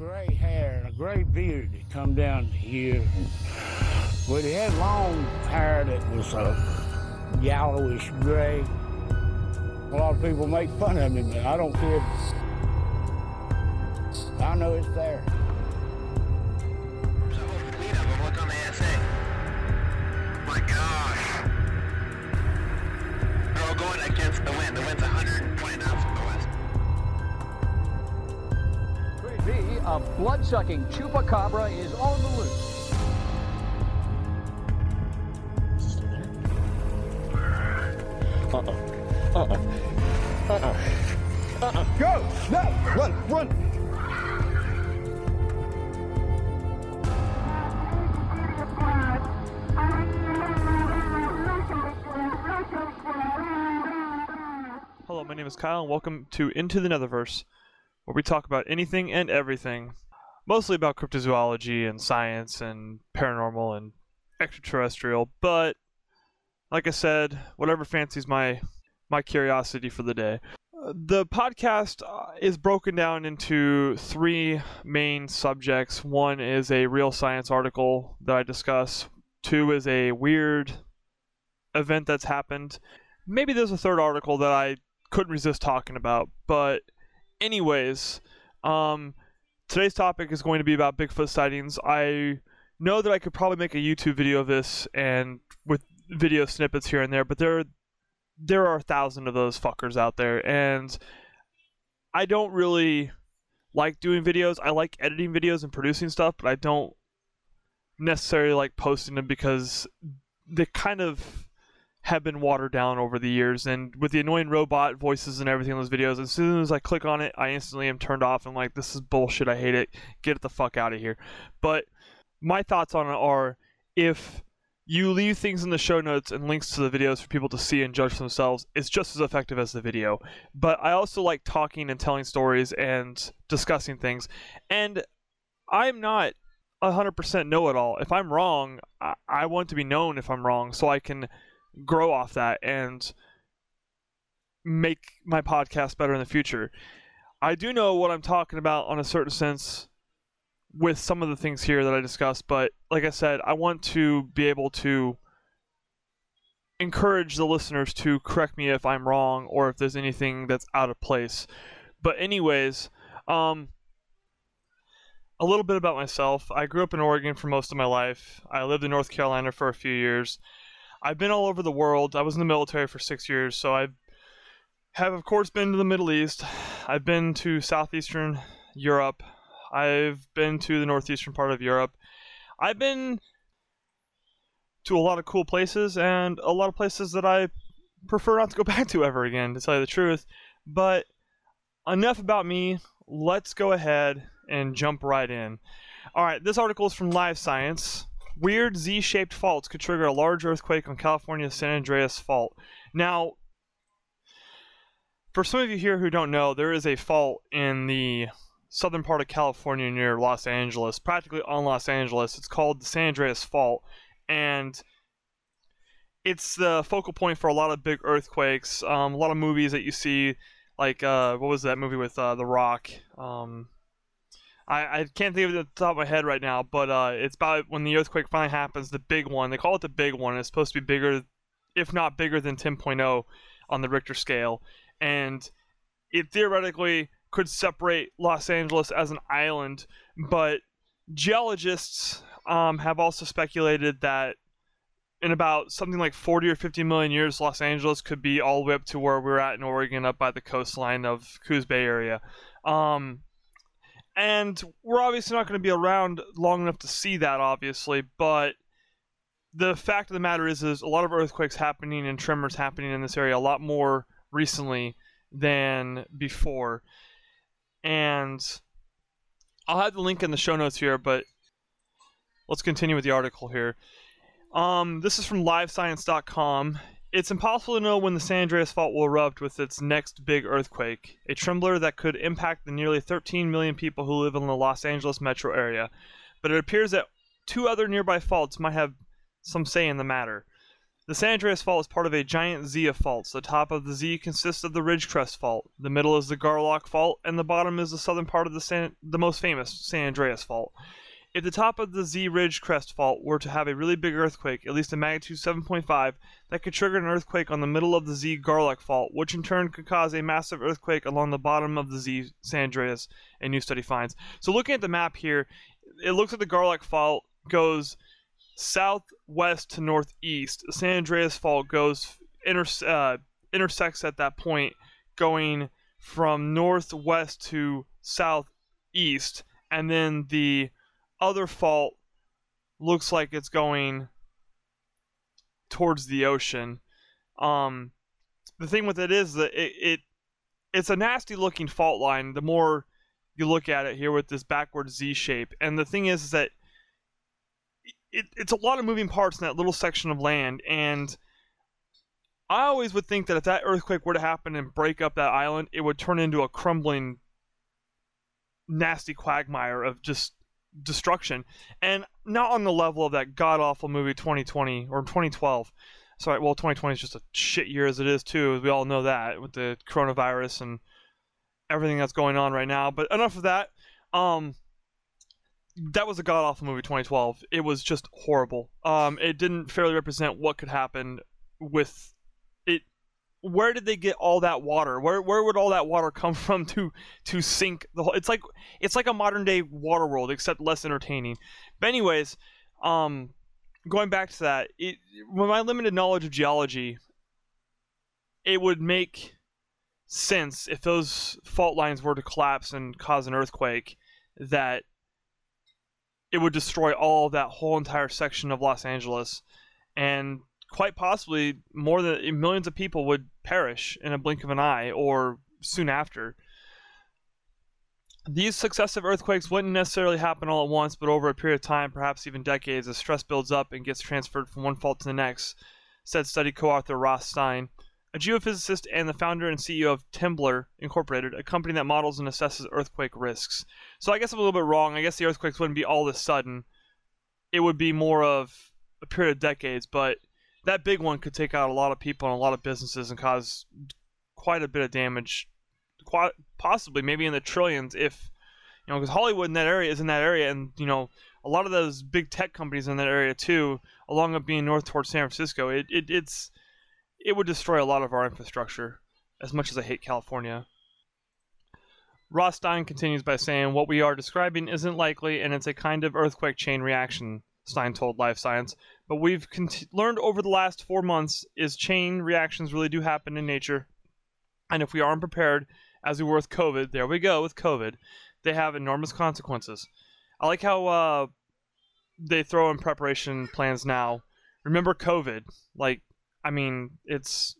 gray hair and a gray beard that come down here. But he had long hair that was uh, yellowish gray. A lot of people make fun of me, but I don't care. I know it's there. A. My gosh. All going against the wind. The wind's 120 west. Could it be a blood-sucking chupacabra is on the loose? Go! No! Run! Run! Hello, my name is Kyle, and welcome to Into the Netherverse, where we talk about anything and everything, mostly about cryptozoology and science and paranormal and extraterrestrial. But like I said, whatever fancies my my curiosity for the day. The podcast uh, is broken down into three main subjects. One is a real science article that I discuss. Two is a weird event that's happened. Maybe there's a third article that I couldn't resist talking about. But, anyways, um, today's topic is going to be about Bigfoot sightings. I know that I could probably make a YouTube video of this and with video snippets here and there, but there there are a thousand of those fuckers out there, and I don't really like doing videos. I like editing videos and producing stuff, but I don't necessarily like posting them because they kind of have been watered down over the years. And with the annoying robot voices and everything in those videos, as soon as I click on it, I instantly am turned off and like, this is bullshit. I hate it. Get the fuck out of here. But my thoughts on it are if you leave things in the show notes and links to the videos for people to see and judge themselves, it's just as effective as the video. But I also like talking and telling stories and discussing things. And I'm not 100% know it all. If I'm wrong, I, I want to be known if I'm wrong so I can grow off that and make my podcast better in the future. I do know what I'm talking about on a certain sense with some of the things here that I discussed, but like I said, I want to be able to encourage the listeners to correct me if I'm wrong or if there's anything that's out of place. But anyways, um a little bit about myself. I grew up in Oregon for most of my life. I lived in North Carolina for a few years. I've been all over the world. I was in the military for 6 years, so I have of course been to the Middle East. I've been to southeastern Europe. I've been to the northeastern part of Europe. I've been to a lot of cool places and a lot of places that I prefer not to go back to ever again, to tell you the truth. But enough about me. Let's go ahead and jump right in. All right, this article is from Live Science. Weird Z shaped faults could trigger a large earthquake on California's San Andreas Fault. Now, for some of you here who don't know, there is a fault in the southern part of California near Los Angeles, practically on Los Angeles. It's called the San Andreas Fault, and it's the focal point for a lot of big earthquakes. Um, a lot of movies that you see, like uh, what was that movie with uh, The Rock? Um, I, I can't think of it the top of my head right now, but uh, it's about when the earthquake finally happens, the big one. They call it the big one. It's supposed to be bigger, if not bigger than 10.0 on the Richter scale, and it theoretically could separate Los Angeles as an island, but geologists um, have also speculated that in about something like 40 or 50 million years, Los Angeles could be all the way up to where we're at in Oregon, up by the coastline of Coos Bay area. Um, and we're obviously not going to be around long enough to see that, obviously, but the fact of the matter is, is a lot of earthquakes happening and tremors happening in this area a lot more recently than before. And I'll have the link in the show notes here, but let's continue with the article here. Um, this is from livescience.com. It's impossible to know when the San Andreas Fault will erupt with its next big earthquake, a trembler that could impact the nearly 13 million people who live in the Los Angeles metro area. But it appears that two other nearby faults might have some say in the matter. The San Andreas Fault is part of a giant Z of faults. The top of the Z consists of the Ridgecrest Fault. The middle is the Garlock Fault, and the bottom is the southern part of the San, the most famous San Andreas Fault. If the top of the Z Ridgecrest Fault were to have a really big earthquake, at least a magnitude 7.5, that could trigger an earthquake on the middle of the Z Garlock Fault, which in turn could cause a massive earthquake along the bottom of the Z San Andreas, a new study finds. So looking at the map here, it looks like the Garlock Fault goes southwest to northeast. The San Andreas Fault goes inter, uh, intersects at that point, going from northwest to southeast, and then the other fault looks like it's going towards the ocean. Um, the thing with it is that it, it it's a nasty looking fault line. The more you look at it here with this backward Z shape, and the thing is that it, it's a lot of moving parts in that little section of land, and I always would think that if that earthquake were to happen and break up that island, it would turn into a crumbling, nasty quagmire of just destruction, and not on the level of that god awful movie 2020 or 2012. Sorry, well, 2020 is just a shit year as it is too. We all know that with the coronavirus and everything that's going on right now. But enough of that. Um, that was a god awful movie 2012 it was just horrible um it didn't fairly represent what could happen with it where did they get all that water? Where where would all that water come from to to sink the whole it's like it's like a modern day water world except less entertaining. But anyways um going back to that it with my limited knowledge of geology it would make sense if those fault lines were to collapse and cause an earthquake that it would destroy all that whole entire section of Los Angeles, and quite possibly more than millions of people would perish in a blink of an eye or soon after. These successive earthquakes wouldn't necessarily happen all at once, but over a period of time, perhaps even decades, as stress builds up and gets transferred from one fault to the next, said study co author Ross Stein a geophysicist and the founder and CEO of Temblor Incorporated, a company that models and assesses earthquake risks. So I guess I'm a little bit wrong. I guess the earthquakes wouldn't be all of a sudden. It would be more of a period of decades, but that big one could take out a lot of people and a lot of businesses and cause quite a bit of damage, quite, possibly maybe in the trillions if you know because Hollywood in that area is in that area, and you know a lot of those big tech companies in that area too, along with being north towards San Francisco. It, it it's it would destroy a lot of our infrastructure, as much as I hate California. Ross Stein continues by saying, What we are describing isn't likely, and it's a kind of earthquake chain reaction, Stein told Live Science. But we've cont- learned over the last four months is chain reactions really do happen in nature. And if we aren't prepared, as we were with COVID, there we go with COVID, they have enormous consequences. I like how uh, they throw in preparation plans now. Remember COVID. Like, I mean, it's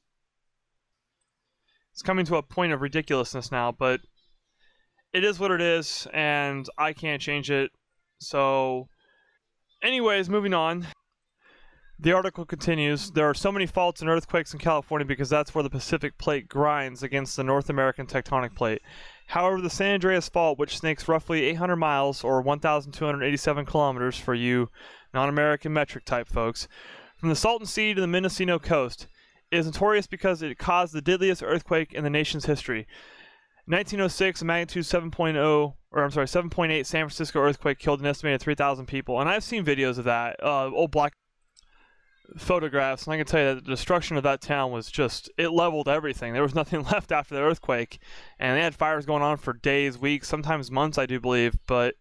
it's coming to a point of ridiculousness now, but it is what it is, and I can't change it. So, anyways, moving on. The article continues There are so many faults and earthquakes in California because that's where the Pacific Plate grinds against the North American tectonic plate. However, the San Andreas Fault, which snakes roughly 800 miles or 1,287 kilometers for you non American metric type folks, from the Salton Sea to the Mendocino coast. is notorious because it caused the deadliest earthquake in the nation's history. 1906, a magnitude 7.0, or I'm sorry, 7.8 San Francisco earthquake killed an estimated 3,000 people. And I've seen videos of that, uh, old black photographs, and I can tell you that the destruction of that town was just, it leveled everything. There was nothing left after the earthquake. And they had fires going on for days, weeks, sometimes months, I do believe. But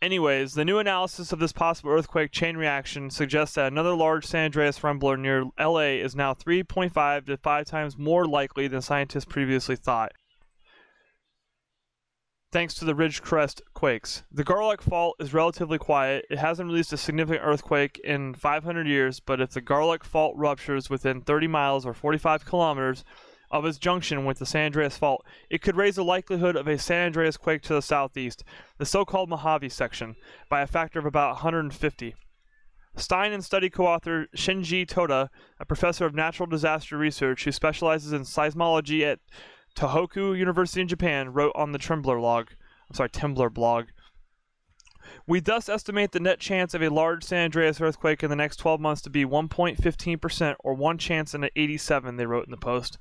Anyways, the new analysis of this possible earthquake chain reaction suggests that another large San Andreas rumbler near LA is now 3.5 to 5 times more likely than scientists previously thought. Thanks to the Ridgecrest quakes. The Garlock Fault is relatively quiet. It hasn't released a significant earthquake in 500 years, but if the Garlock Fault ruptures within 30 miles or 45 kilometers, of its junction with the San Andreas Fault, it could raise the likelihood of a San Andreas quake to the southeast, the so called Mojave section, by a factor of about 150. Stein and study co author Shinji Toda, a professor of natural disaster research who specializes in seismology at Tohoku University in Japan, wrote on the Trembler log. I'm sorry, Temblor blog. We thus estimate the net chance of a large San Andreas earthquake in the next 12 months to be 1.15%, or one chance in 87, they wrote in the post.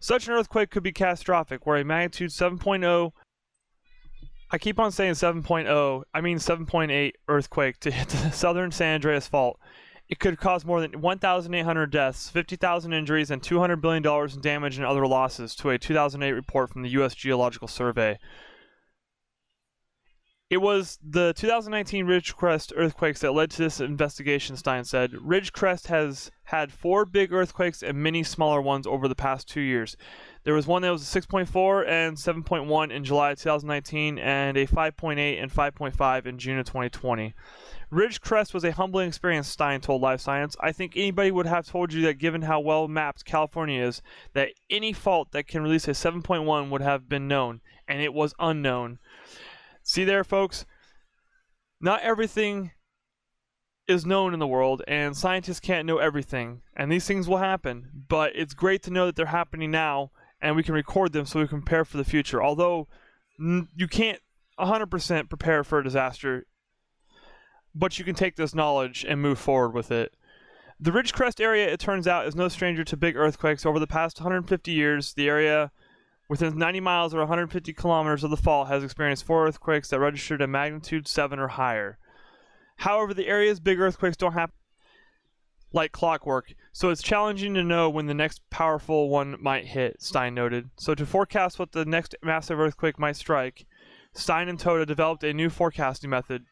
Such an earthquake could be catastrophic, where a magnitude 7.0 I keep on saying 7.0. I mean 7.8 earthquake to hit the southern San Andreas fault. It could cause more than 1,800 deaths, 50,000 injuries, and $200 billion in damage and other losses, to a 2008 report from the U.S. Geological Survey. It was the 2019 Ridgecrest earthquakes that led to this investigation, Stein said. Ridgecrest has had four big earthquakes and many smaller ones over the past two years. There was one that was a 6.4 and 7.1 in July 2019, and a 5.8 and 5.5 in June of 2020. Ridgecrest was a humbling experience, Stein told Live Science. I think anybody would have told you that given how well mapped California is, that any fault that can release a 7.1 would have been known, and it was unknown. See there, folks? Not everything is known in the world, and scientists can't know everything, and these things will happen, but it's great to know that they're happening now, and we can record them so we can prepare for the future. Although you can't 100% prepare for a disaster, but you can take this knowledge and move forward with it. The Ridgecrest area, it turns out, is no stranger to big earthquakes. Over the past 150 years, the area within 90 miles or 150 kilometers of the fault has experienced four earthquakes that registered a magnitude 7 or higher. However, the area's big earthquakes don't happen like clockwork, so it's challenging to know when the next powerful one might hit, Stein noted. So, to forecast what the next massive earthquake might strike, Stein and Toda developed a new forecasting method.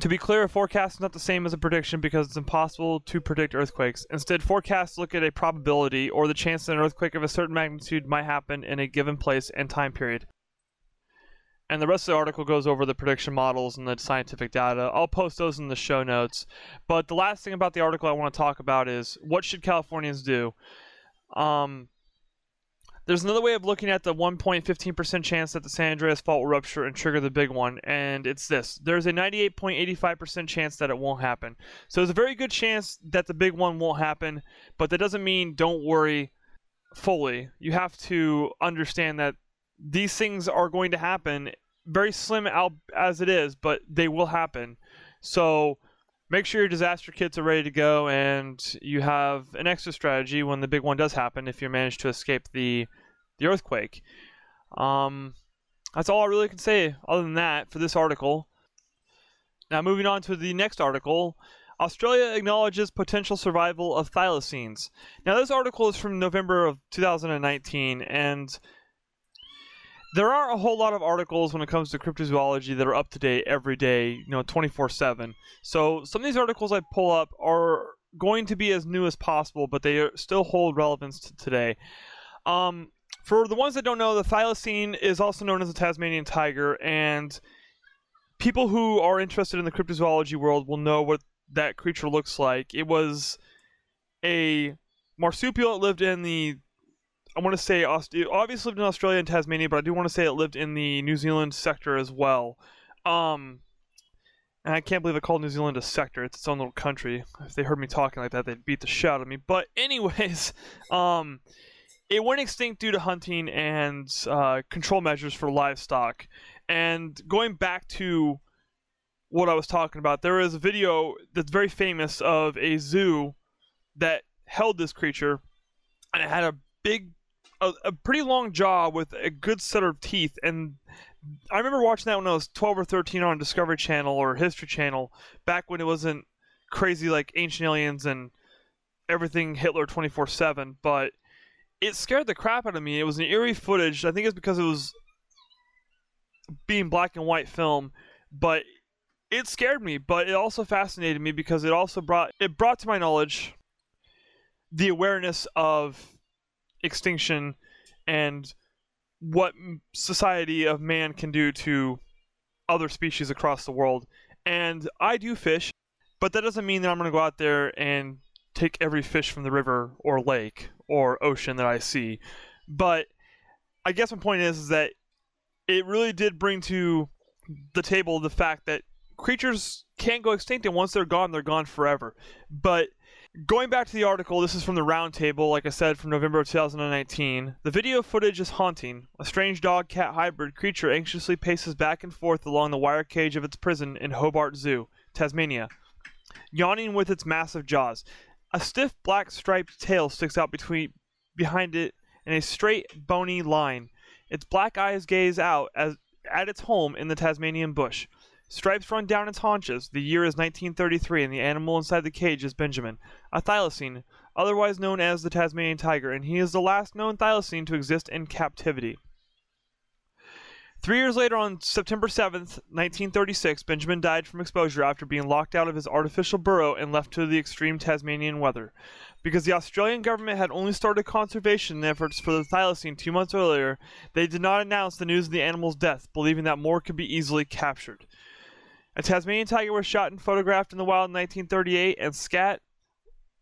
To be clear, a forecast is not the same as a prediction because it's impossible to predict earthquakes. Instead, forecasts look at a probability or the chance that an earthquake of a certain magnitude might happen in a given place and time period. And the rest of the article goes over the prediction models and the scientific data. I'll post those in the show notes. But the last thing about the article I want to talk about is what should Californians do? Um, there's another way of looking at the 1.15% chance that the San Andreas fault will rupture and trigger the big one, and it's this. There's a 98.85% chance that it won't happen. So there's a very good chance that the big one won't happen, but that doesn't mean don't worry fully. You have to understand that these things are going to happen, very slim out as it is, but they will happen. So make sure your disaster kits are ready to go and you have an extra strategy when the big one does happen if you manage to escape the the earthquake. Um, that's all I really can say other than that for this article. Now moving on to the next article. Australia acknowledges potential survival of thylacines. Now this article is from November of 2019 and there are a whole lot of articles when it comes to cryptozoology that are up to date every day, you know, 24 7. So some of these articles I pull up are going to be as new as possible, but they still hold relevance to today. Um, for the ones that don't know, the thylacine is also known as the Tasmanian tiger, and people who are interested in the cryptozoology world will know what that creature looks like. It was a marsupial that lived in the I want to say it obviously lived in Australia and Tasmania, but I do want to say it lived in the New Zealand sector as well. Um, and I can't believe I called New Zealand a sector. It's its own little country. If they heard me talking like that, they'd beat the shit out of me. But anyways, um, it went extinct due to hunting and uh, control measures for livestock. And going back to what I was talking about, there is a video that's very famous of a zoo that held this creature, and it had a big a, a pretty long jaw with a good set of teeth and I remember watching that when I was 12 or 13 on Discovery Channel or History Channel back when it wasn't crazy like Ancient Aliens and everything Hitler 24/7 but it scared the crap out of me. It was an eerie footage. I think it's because it was being black and white film, but it scared me, but it also fascinated me because it also brought it brought to my knowledge the awareness of extinction and what society of man can do to other species across the world. And I do fish, but that doesn't mean that I'm going to go out there and take every fish from the river or lake or ocean that I see. But I guess my point is, is that it really did bring to the table the fact that creatures can't go extinct and once they're gone, they're gone forever. But Going back to the article, this is from the Roundtable, like I said, from November of 2019. The video footage is haunting. A strange dog cat hybrid creature anxiously paces back and forth along the wire cage of its prison in Hobart Zoo, Tasmania, yawning with its massive jaws. A stiff black striped tail sticks out between behind it in a straight, bony line. Its black eyes gaze out as at its home in the Tasmanian bush. Stripes run down its haunches. The year is 1933, and the animal inside the cage is Benjamin, a thylacine, otherwise known as the Tasmanian tiger, and he is the last known thylacine to exist in captivity. Three years later, on September 7th, 1936, Benjamin died from exposure after being locked out of his artificial burrow and left to the extreme Tasmanian weather. Because the Australian government had only started conservation efforts for the thylacine two months earlier, they did not announce the news of the animal's death, believing that more could be easily captured. A Tasmanian tiger was shot and photographed in the wild in 1938, and scat,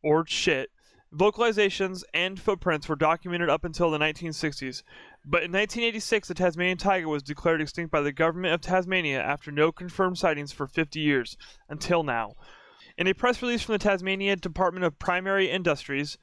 or shit, vocalizations and footprints were documented up until the 1960s. But in 1986, the Tasmanian tiger was declared extinct by the government of Tasmania after no confirmed sightings for 50 years, until now. In a press release from the Tasmania Department of Primary Industries,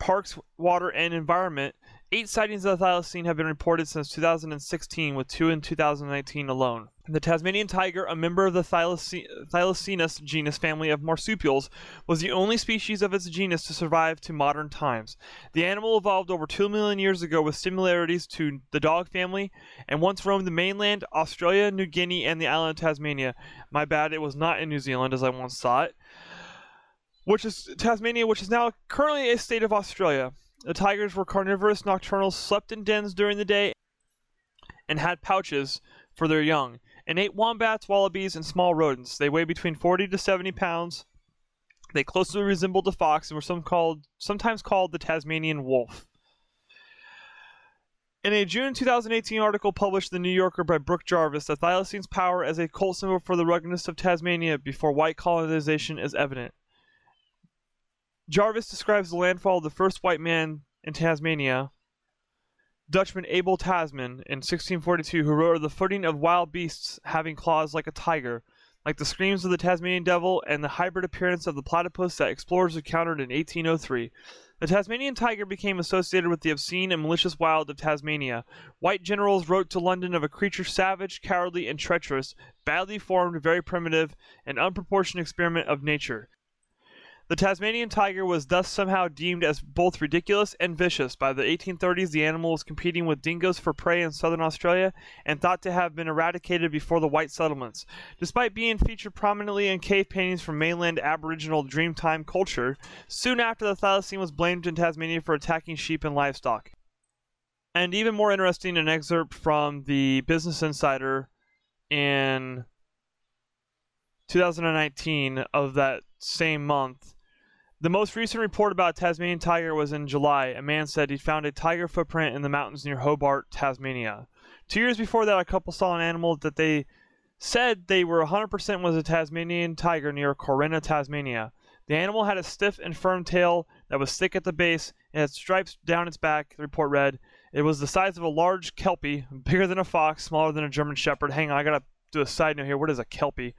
Parks, Water, and Environment, eight sightings of the thylacine have been reported since 2016, with two in 2019 alone. The Tasmanian tiger, a member of the Thylaci- Thylacinus genus family of marsupials, was the only species of its genus to survive to modern times. The animal evolved over 2 million years ago with similarities to the dog family and once roamed the mainland, Australia, New Guinea, and the island of Tasmania. My bad, it was not in New Zealand as I once thought. Which is Tasmania, which is now currently a state of Australia. The tigers were carnivorous nocturnal, slept in dens during the day, and had pouches for their young and ate wombats, wallabies, and small rodents. They weigh between 40 to 70 pounds. They closely resembled a fox and were some called, sometimes called the Tasmanian wolf. In a June 2018 article published in The New Yorker by Brooke Jarvis, the thylacine's power as a cult symbol for the ruggedness of Tasmania before white colonization is evident. Jarvis describes the landfall of the first white man in Tasmania, Dutchman Abel Tasman in 1642, who wrote of the footing of wild beasts having claws like a tiger, like the screams of the Tasmanian devil and the hybrid appearance of the platypus that explorers encountered in 1803. The Tasmanian tiger became associated with the obscene and malicious wild of Tasmania. White generals wrote to London of a creature savage, cowardly, and treacherous, badly formed, very primitive, an unproportioned experiment of nature. The Tasmanian tiger was thus somehow deemed as both ridiculous and vicious. By the 1830s, the animal was competing with dingoes for prey in southern Australia and thought to have been eradicated before the white settlements. Despite being featured prominently in cave paintings from mainland Aboriginal Dreamtime culture, soon after the thylacine was blamed in Tasmania for attacking sheep and livestock. And even more interesting, an excerpt from the Business Insider in 2019 of that same month the most recent report about a Tasmanian tiger was in July. A man said he found a tiger footprint in the mountains near Hobart, Tasmania. Two years before that, a couple saw an animal that they said they were 100% was a Tasmanian tiger near Corinna, Tasmania. The animal had a stiff and firm tail that was thick at the base and had stripes down its back, the report read. It was the size of a large kelpie, bigger than a fox, smaller than a German shepherd. Hang on, I gotta do a side note here. What is a kelpie?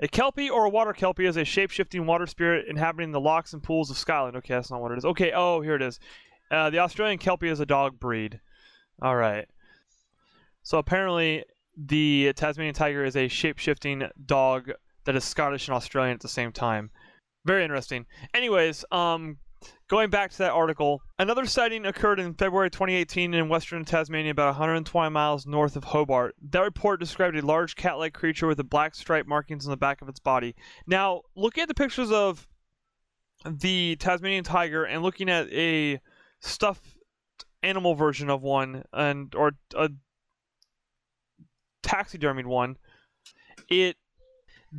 A kelpie or a water kelpie is a shape-shifting water spirit inhabiting the lochs and pools of Scotland. Okay, that's not what it is. Okay, oh, here it is. Uh, the Australian kelpie is a dog breed. All right. So apparently, the Tasmanian tiger is a shape-shifting dog that is Scottish and Australian at the same time. Very interesting. Anyways, um, Going back to that article, another sighting occurred in February 2018 in western Tasmania, about 120 miles north of Hobart. That report described a large cat like creature with a black stripe markings on the back of its body. Now, looking at the pictures of the Tasmanian tiger and looking at a stuffed animal version of one and or a taxidermied one, it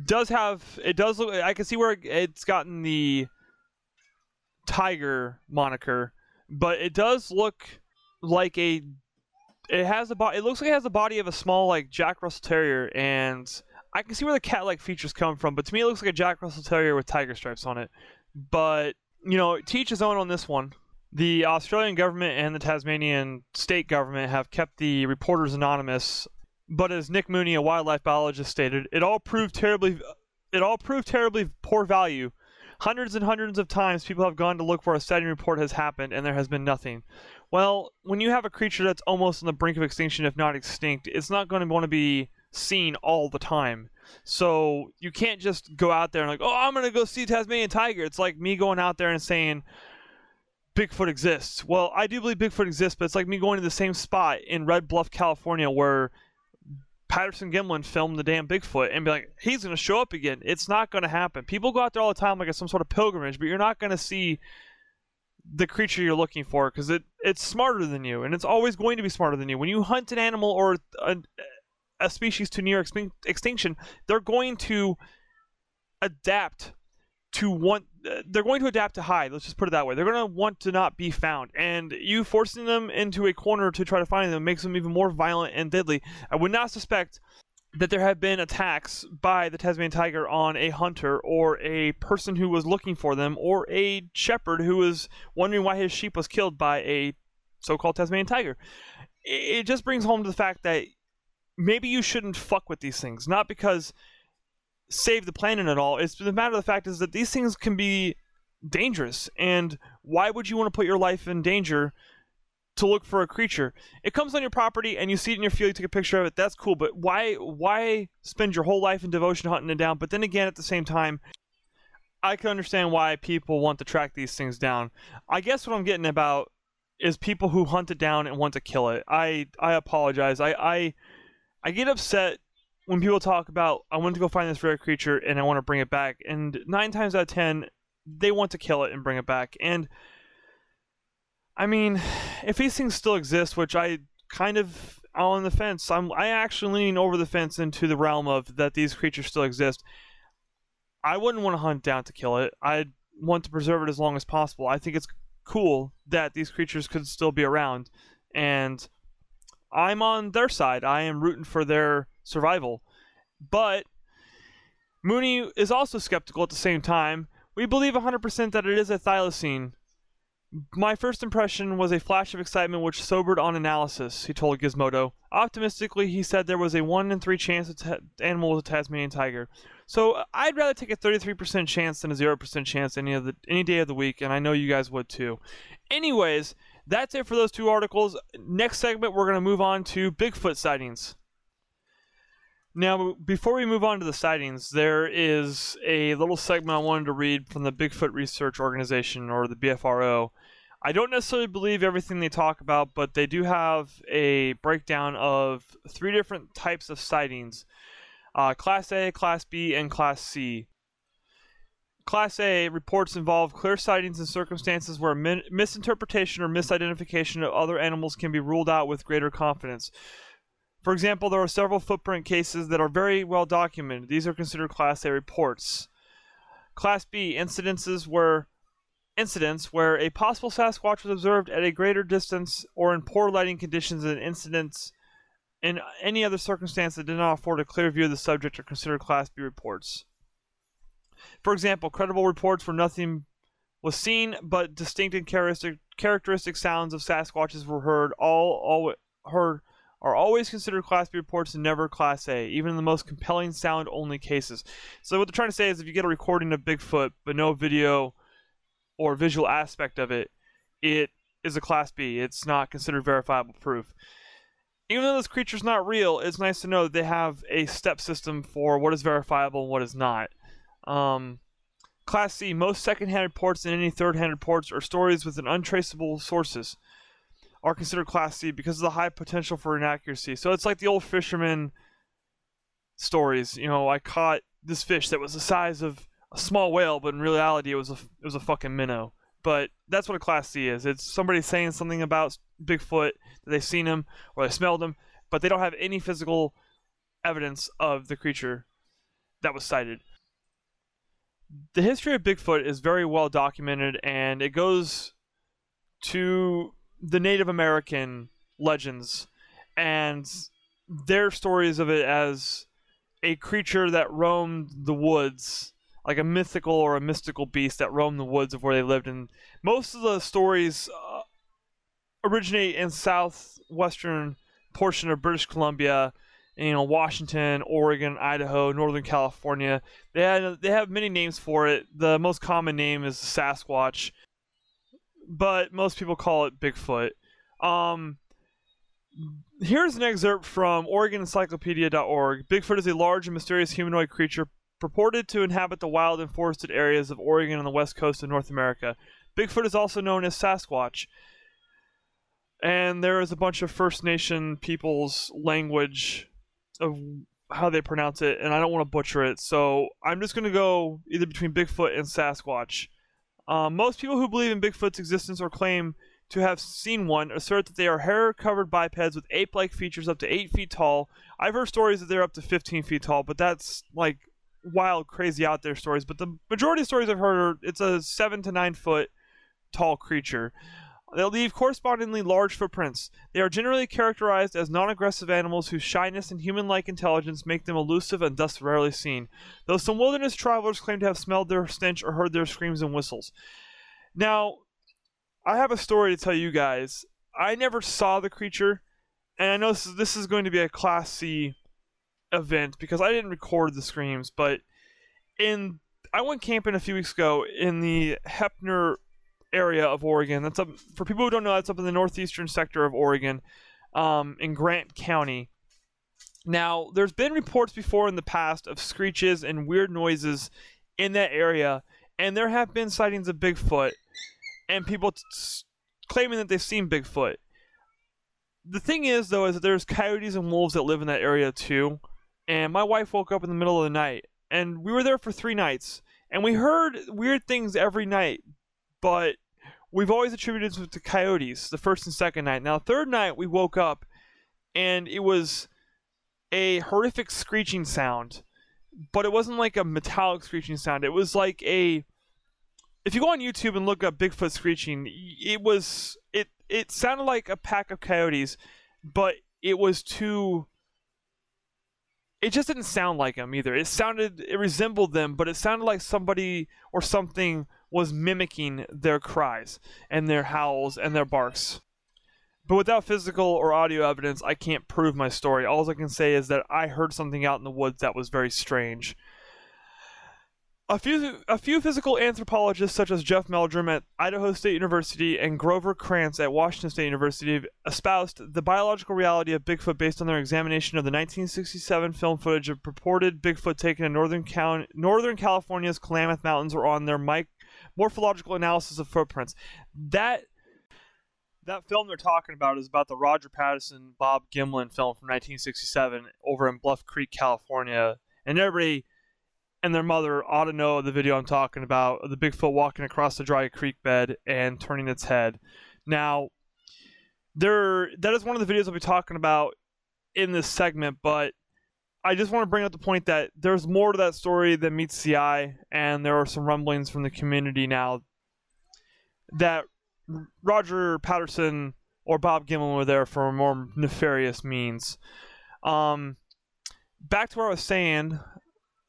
does have it does look I can see where it's gotten the tiger moniker, but it does look like a. It has a body. It looks like it has the body of a small like Jack Russell Terrier, and I can see where the cat-like features come from. But to me, it looks like a Jack Russell Terrier with tiger stripes on it. But you know, teach his own on this one. The Australian government and the Tasmanian state government have kept the reporters anonymous. But as Nick Mooney, a wildlife biologist, stated, it all proved terribly, it all proved terribly poor value Hundreds and hundreds of times people have gone to look where a sighting report has happened and there has been nothing. Well, when you have a creature that's almost on the brink of extinction, if not extinct, it's not going to want to be seen all the time. So you can't just go out there and like, oh, I'm gonna go see Tasmanian tiger. It's like me going out there and saying Bigfoot exists. Well, I do believe Bigfoot exists, but it's like me going to the same spot in Red Bluff, California, where Patterson Gimlin filmed the damn Bigfoot and be like, he's gonna show up again. It's not gonna happen. People go out there all the time like it's some sort of pilgrimage, but you're not gonna see the creature you're looking for because it it's smarter than you and it's always going to be smarter than you. When you hunt an animal or a, a species to near extin- extinction, they're going to adapt to want they're going to adapt to hide let's just put it that way they're going to want to not be found and you forcing them into a corner to try to find them makes them even more violent and deadly i would not suspect that there have been attacks by the tasmanian tiger on a hunter or a person who was looking for them or a shepherd who was wondering why his sheep was killed by a so-called tasmanian tiger it just brings home to the fact that maybe you shouldn't fuck with these things. Not because save the planet at all. It's the matter of the fact is that these things can be dangerous. And why would you want to put your life in danger to look for a creature? It comes on your property and you see it in your field, you take a picture of it. That's cool. But why why spend your whole life in devotion hunting it down? But then again, at the same time, I can understand why people want to track these things down. I guess what I'm getting about is people who hunt it down and want to kill it. I I apologize. I I I get upset when people talk about I want to go find this rare creature and I want to bring it back, and nine times out of ten, they want to kill it and bring it back. And I mean, if these things still exist, which I kind of on the fence, I'm I actually leaning over the fence into the realm of that these creatures still exist. I wouldn't want to hunt down to kill it. I'd want to preserve it as long as possible. I think it's cool that these creatures could still be around, and I'm on their side. I am rooting for their survival. But Mooney is also skeptical at the same time. We believe 100% that it is a thylacine. My first impression was a flash of excitement which sobered on analysis, he told Gizmodo. Optimistically, he said there was a 1 in 3 chance the animal was a Tasmanian tiger. So uh, I'd rather take a 33% chance than a 0% chance any of the any day of the week, and I know you guys would too. Anyways, that's it for those two articles. Next segment, we're going to move on to Bigfoot sightings. Now, before we move on to the sightings, there is a little segment I wanted to read from the Bigfoot Research Organization, or the BFRO. I don't necessarily believe everything they talk about, but they do have a breakdown of three different types of sightings uh, Class A, Class B, and Class C. Class A reports involve clear sightings in circumstances where min- misinterpretation or misidentification of other animals can be ruled out with greater confidence. For example, there are several footprint cases that are very well documented. These are considered Class A reports. Class B incidences where incidents where a possible Sasquatch was observed at a greater distance or in poor lighting conditions than incidents in any other circumstance that did not afford a clear view of the subject are considered Class B reports. For example, credible reports where nothing was seen but distinct and characteristic, characteristic sounds of Sasquatches were heard. All, all heard are always considered Class B reports and never Class A, even in the most compelling sound only cases. So what they're trying to say is if you get a recording of Bigfoot but no video or visual aspect of it, it is a Class B. It's not considered verifiable proof. Even though this creature's not real, it's nice to know that they have a step system for what is verifiable and what is not. Um, Class C, most second-hand reports and any third-hand reports or stories with an untraceable sources are considered Class C because of the high potential for inaccuracy. So it's like the old fisherman stories. You know, I caught this fish that was the size of a small whale, but in reality it was a it was a fucking minnow. But that's what a Class C is. It's somebody saying something about Bigfoot that they've seen him or they smelled him, but they don't have any physical evidence of the creature that was sighted the history of Bigfoot is very well documented, and it goes to the Native American legends and their stories of it as a creature that roamed the woods, like a mythical or a mystical beast that roamed the woods of where they lived. And most of the stories uh, originate in southwestern portion of British Columbia you know Washington, Oregon, Idaho, Northern California. They had they have many names for it. The most common name is Sasquatch, but most people call it Bigfoot. Um, here's an excerpt from OregonEncyclopedia.org. Bigfoot is a large and mysterious humanoid creature purported to inhabit the wild and forested areas of Oregon and the west coast of North America. Bigfoot is also known as Sasquatch. And there is a bunch of First Nation people's language of how they pronounce it, and I don't want to butcher it, so I'm just going to go either between Bigfoot and Sasquatch. Um, most people who believe in Bigfoot's existence or claim to have seen one assert that they are hair covered bipeds with ape like features up to 8 feet tall. I've heard stories that they're up to 15 feet tall, but that's like wild, crazy out there stories. But the majority of stories I've heard are it's a 7 to 9 foot tall creature. They leave correspondingly large footprints. They are generally characterized as non aggressive animals whose shyness and human like intelligence make them elusive and thus rarely seen, though some wilderness travelers claim to have smelled their stench or heard their screams and whistles. Now, I have a story to tell you guys. I never saw the creature, and I know this is, this is going to be a Class C event because I didn't record the screams, but in I went camping a few weeks ago in the Heppner area of Oregon. That's up for people who don't know. That's up in the northeastern sector of Oregon, um, in Grant County. Now, there's been reports before in the past of screeches and weird noises in that area, and there have been sightings of Bigfoot, and people t- claiming that they've seen Bigfoot. The thing is, though, is that there's coyotes and wolves that live in that area too. And my wife woke up in the middle of the night, and we were there for three nights, and we heard weird things every night, but we've always attributed it to coyotes the first and second night. Now, third night we woke up and it was a horrific screeching sound, but it wasn't like a metallic screeching sound. It was like a if you go on YouTube and look up Bigfoot screeching, it was it it sounded like a pack of coyotes, but it was too it just didn't sound like them either. It sounded it resembled them, but it sounded like somebody or something was mimicking their cries and their howls and their barks. But without physical or audio evidence, I can't prove my story. All I can say is that I heard something out in the woods that was very strange. A few, a few physical anthropologists, such as Jeff Meldrum at Idaho State University and Grover Krantz at Washington State University, espoused the biological reality of Bigfoot based on their examination of the 1967 film footage of purported Bigfoot taken in northern, Cal- northern California's Klamath Mountains or on their mic- morphological analysis of footprints. That that film they're talking about is about the Roger Patterson Bob Gimlin film from 1967 over in Bluff Creek, California, and everybody and their mother ought to know the video I'm talking about the Bigfoot walking across the dry creek bed and turning its head. Now, there that is one of the videos I'll be talking about in this segment, but I just want to bring up the point that there's more to that story than meets the eye, and there are some rumblings from the community now that Roger Patterson or Bob Gimlin were there for more nefarious means. Um, back to where I was saying,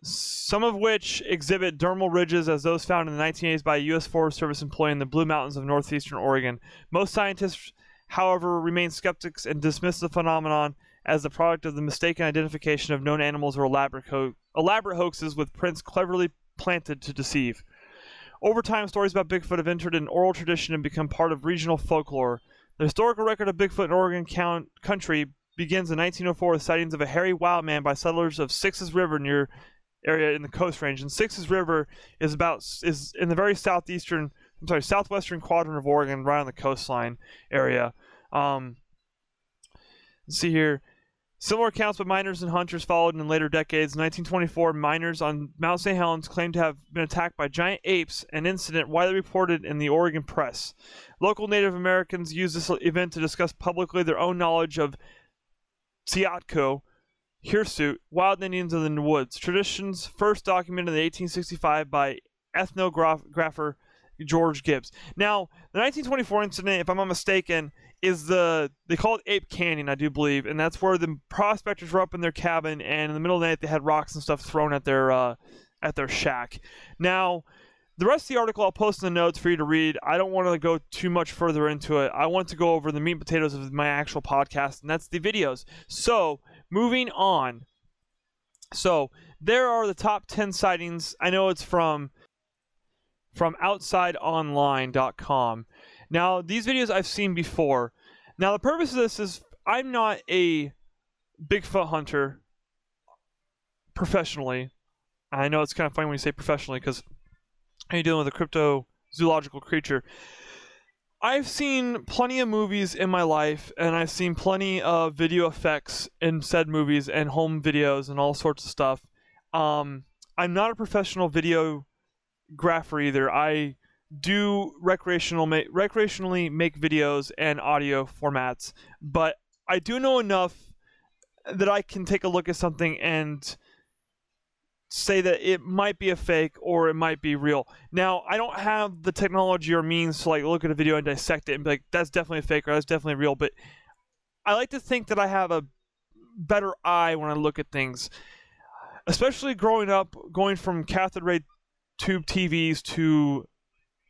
some of which exhibit dermal ridges as those found in the 1980s by a U.S. Forest Service employee in the Blue Mountains of northeastern Oregon. Most scientists, however, remain skeptics and dismiss the phenomenon as the product of the mistaken identification of known animals or elaborate, ho- elaborate hoaxes with prints cleverly planted to deceive. Over time, stories about Bigfoot have entered an oral tradition and become part of regional folklore. The historical record of Bigfoot in Oregon count- country begins in 1904 with sightings of a hairy wild man by settlers of Sixes River near area in the Coast Range. And Sixes River is about is in the very southeastern, I'm sorry, southwestern quadrant of Oregon, right on the coastline area. Um, let's see here. Similar accounts by miners and hunters followed in later decades. In 1924, miners on Mount St. Helens claimed to have been attacked by giant apes, an incident widely reported in the Oregon press. Local Native Americans used this event to discuss publicly their own knowledge of Tsiatko, hirsute, wild Indians in the woods. Traditions first documented in 1865 by ethnographer George Gibbs. Now, the 1924 incident, if I'm not mistaken, is the they call it Ape Canyon, I do believe, and that's where the prospectors were up in their cabin, and in the middle of the night they had rocks and stuff thrown at their uh, at their shack. Now, the rest of the article I'll post in the notes for you to read. I don't want to go too much further into it. I want to go over the meat and potatoes of my actual podcast, and that's the videos. So moving on. So there are the top 10 sightings. I know it's from from outsideonline.com. Now, these videos I've seen before. Now, the purpose of this is I'm not a Bigfoot hunter professionally. I know it's kind of funny when you say professionally because you're dealing with a cryptozoological creature. I've seen plenty of movies in my life, and I've seen plenty of video effects in said movies and home videos and all sorts of stuff. Um, I'm not a professional video grapher either. I do recreational ma- recreationally make videos and audio formats, but I do know enough that I can take a look at something and say that it might be a fake or it might be real. Now, I don't have the technology or means to like look at a video and dissect it and be like, that's definitely a fake or that's definitely real, but I like to think that I have a better eye when I look at things. Especially growing up, going from cathode ray tube TVs to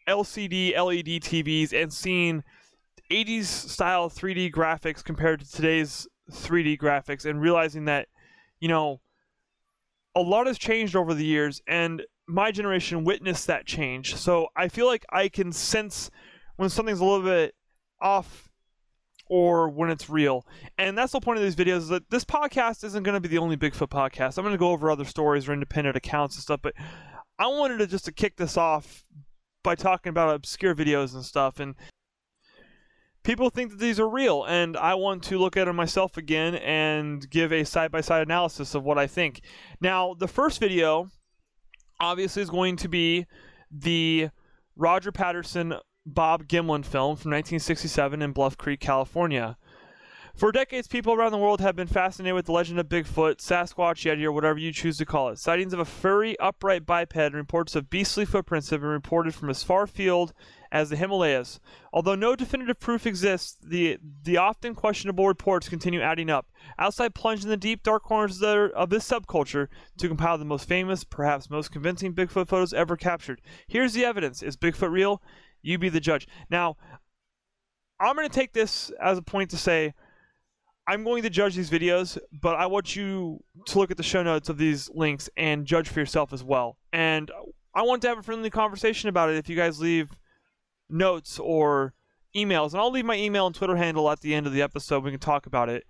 LCD LED TVs and seeing 80s style 3D graphics compared to today's 3D graphics and realizing that, you know, a lot has changed over the years and my generation witnessed that change. So I feel like I can sense when something's a little bit off or when it's real. And that's the point of these videos that this podcast isn't going to be the only Bigfoot podcast. I'm going to go over other stories or independent accounts and stuff, but I wanted to just to kick this off by talking about obscure videos and stuff and people think that these are real and I want to look at them myself again and give a side-by-side analysis of what I think. Now, the first video obviously is going to be the Roger Patterson Bob Gimlin film from 1967 in Bluff Creek, California. For decades, people around the world have been fascinated with the legend of Bigfoot, Sasquatch, Yeti, or whatever you choose to call it. Sightings of a furry, upright biped and reports of beastly footprints have been reported from as far afield as the Himalayas. Although no definitive proof exists, the the often questionable reports continue adding up. Outside plunged in the deep, dark corners of this subculture to compile the most famous, perhaps most convincing Bigfoot photos ever captured. Here's the evidence. Is Bigfoot real? You be the judge. Now, I'm going to take this as a point to say I'm going to judge these videos, but I want you to look at the show notes of these links and judge for yourself as well. And I want to have a friendly conversation about it if you guys leave notes or emails. And I'll leave my email and Twitter handle at the end of the episode. We can talk about it.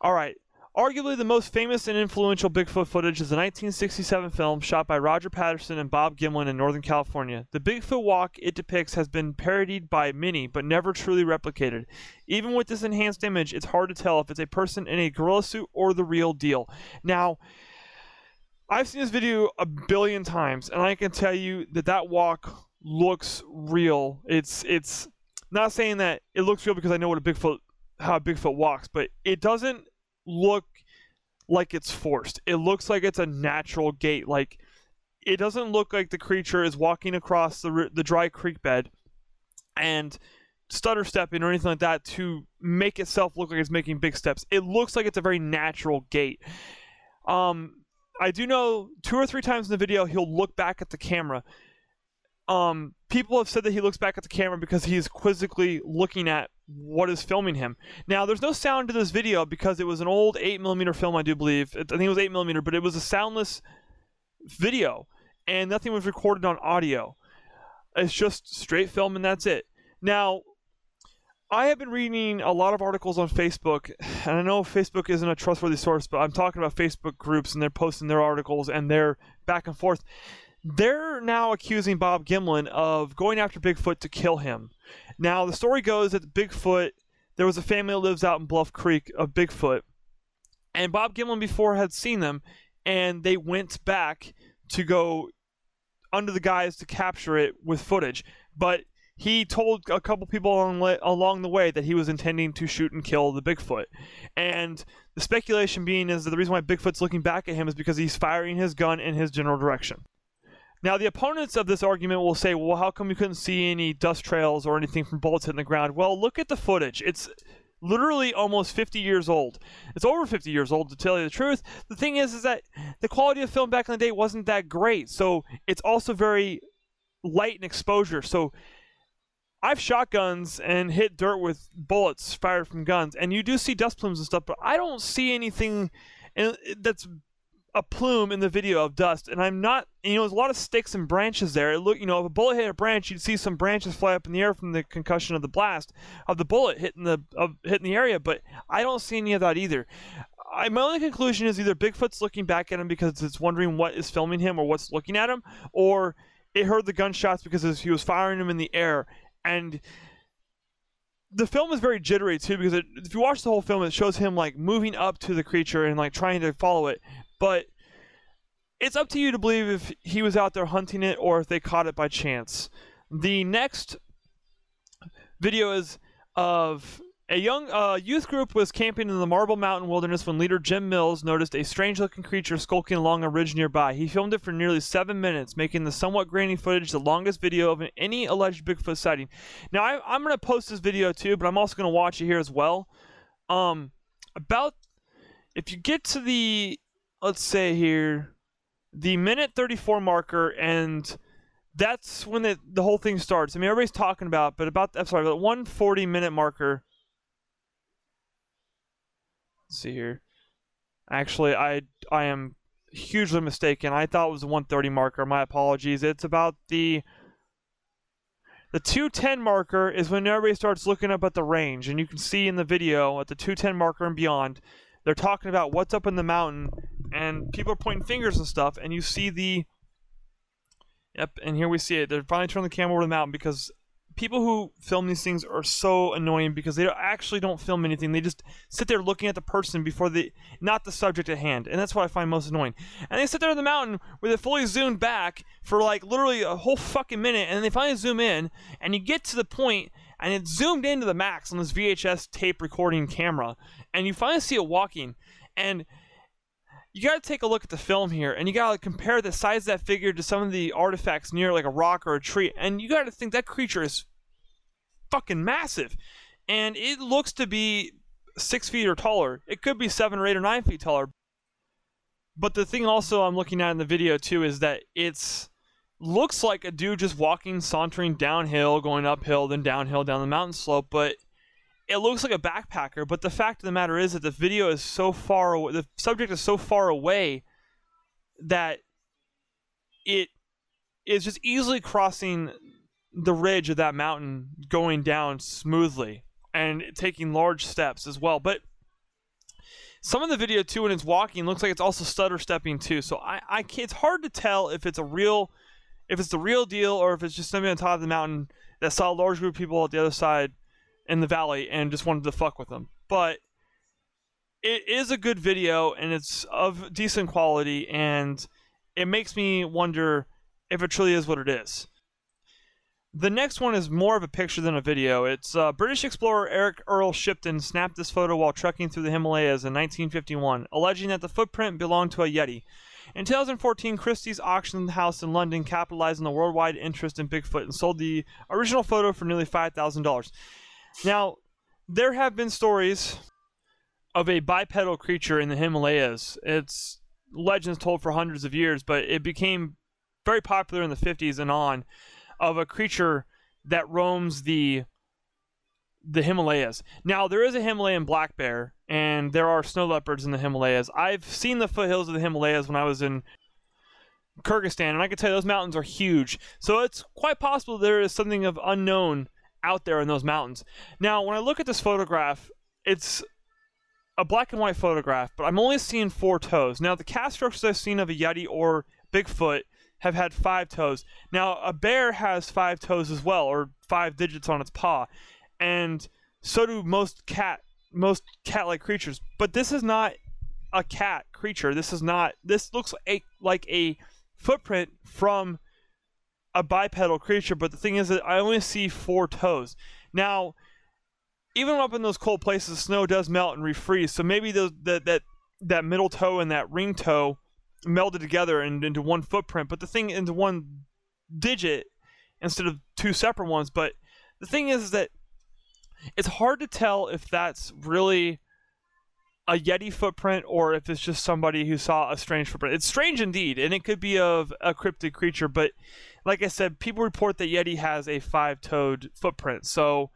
All right. Arguably the most famous and influential Bigfoot footage is the 1967 film shot by Roger Patterson and Bob Gimlin in Northern California. The Bigfoot walk it depicts has been parodied by many, but never truly replicated. Even with this enhanced image, it's hard to tell if it's a person in a gorilla suit or the real deal. Now, I've seen this video a billion times, and I can tell you that that walk looks real. It's it's not saying that it looks real because I know what a Bigfoot how a Bigfoot walks, but it doesn't look like it's forced. It looks like it's a natural gait. Like it doesn't look like the creature is walking across the the dry creek bed and stutter stepping or anything like that to make itself look like it's making big steps. It looks like it's a very natural gait. Um, I do know two or three times in the video he'll look back at the camera um, people have said that he looks back at the camera because he is quizzically looking at what is filming him. Now, there's no sound to this video because it was an old 8mm film, I do believe. I think it was 8mm, but it was a soundless video, and nothing was recorded on audio. It's just straight film, and that's it. Now, I have been reading a lot of articles on Facebook, and I know Facebook isn't a trustworthy source, but I'm talking about Facebook groups, and they're posting their articles, and they're back and forth. They're now accusing Bob Gimlin of going after Bigfoot to kill him. Now, the story goes that Bigfoot, there was a family that lives out in Bluff Creek of Bigfoot, and Bob Gimlin before had seen them, and they went back to go under the guise to capture it with footage. But he told a couple people along, along the way that he was intending to shoot and kill the Bigfoot. And the speculation being is that the reason why Bigfoot's looking back at him is because he's firing his gun in his general direction. Now, the opponents of this argument will say, well, how come you couldn't see any dust trails or anything from bullets hitting the ground? Well, look at the footage. It's literally almost 50 years old. It's over 50 years old, to tell you the truth. The thing is, is that the quality of film back in the day wasn't that great. So it's also very light in exposure. So I've shot guns and hit dirt with bullets fired from guns, and you do see dust plumes and stuff, but I don't see anything that's a plume in the video of dust. And I'm not, you know, there's a lot of sticks and branches there. It look, you know, if a bullet hit a branch, you'd see some branches fly up in the air from the concussion of the blast of the bullet hitting the of hitting the area. But I don't see any of that either. I, my only conclusion is either Bigfoot's looking back at him because it's wondering what is filming him or what's looking at him, or it heard the gunshots because he was firing them in the air and the film is very jittery too because it, if you watch the whole film it shows him like moving up to the creature and like trying to follow it but it's up to you to believe if he was out there hunting it or if they caught it by chance the next video is of a young uh, youth group was camping in the Marble Mountain wilderness when leader Jim Mills noticed a strange looking creature skulking along a ridge nearby. He filmed it for nearly seven minutes, making the somewhat grainy footage the longest video of any alleged Bigfoot sighting. Now, I, am going to post this video too, but I'm also going to watch it here as well. Um, about if you get to the, let's say here, the minute 34 marker and that's when the, the whole thing starts. I mean, everybody's talking about, but about, I'm sorry, about 140 minute marker Let's see here. Actually, I I am hugely mistaken. I thought it was a 130 marker. My apologies. It's about the the 210 marker is when everybody starts looking up at the range, and you can see in the video at the 210 marker and beyond, they're talking about what's up in the mountain, and people are pointing fingers and stuff, and you see the Yep, and here we see it. They're finally turning the camera over the mountain because people who film these things are so annoying because they actually don't film anything. They just sit there looking at the person before the not the subject at hand, and that's what I find most annoying. And they sit there on the mountain with it fully zoomed back for like literally a whole fucking minute, and then they finally zoom in, and you get to the point, and it's zoomed into the max on this VHS tape recording camera, and you finally see it walking, and you got to take a look at the film here and you got to compare the size of that figure to some of the artifacts near like a rock or a tree and you got to think that creature is fucking massive. And it looks to be six feet or taller. It could be seven or eight or nine feet taller. But the thing also I'm looking at in the video too is that it's looks like a dude just walking, sauntering downhill, going uphill, then downhill down the mountain slope, but it looks like a backpacker. But the fact of the matter is that the video is so far away, the subject is so far away that it is just easily crossing the ridge of that mountain going down smoothly and taking large steps as well. But some of the video too, when it's walking, looks like it's also stutter stepping too. So I, I it's hard to tell if it's a real, if it's the real deal or if it's just somebody on top of the mountain that saw a large group of people at the other side in the valley and just wanted to fuck with them. But it is a good video and it's of decent quality and it makes me wonder if it truly is what it is. The next one is more of a picture than a video. It's uh, British explorer Eric Earle Shipton snapped this photo while trekking through the Himalayas in 1951, alleging that the footprint belonged to a Yeti. In 2014, Christie's auction house in London capitalized on the worldwide interest in Bigfoot and sold the original photo for nearly $5,000. Now, there have been stories of a bipedal creature in the Himalayas. It's legends told for hundreds of years, but it became very popular in the 50s and on of a creature that roams the the Himalayas. Now there is a Himalayan black bear and there are snow leopards in the Himalayas. I've seen the foothills of the Himalayas when I was in Kyrgyzstan and I can tell you those mountains are huge. So it's quite possible there is something of unknown out there in those mountains. Now when I look at this photograph, it's a black and white photograph, but I'm only seeing four toes. Now the cast structures I've seen of a Yeti or Bigfoot have had five toes. Now, a bear has five toes as well, or five digits on its paw, and so do most cat most cat-like creatures. But this is not a cat creature. This is not. This looks a, like a footprint from a bipedal creature. But the thing is that I only see four toes. Now, even up in those cold places, snow does melt and refreeze. So maybe those, that that that middle toe and that ring toe melded together and into one footprint, but the thing into one digit instead of two separate ones. But the thing is that it's hard to tell if that's really a Yeti footprint or if it's just somebody who saw a strange footprint. It's strange indeed, and it could be of a cryptid creature, but like I said, people report that Yeti has a five toed footprint. So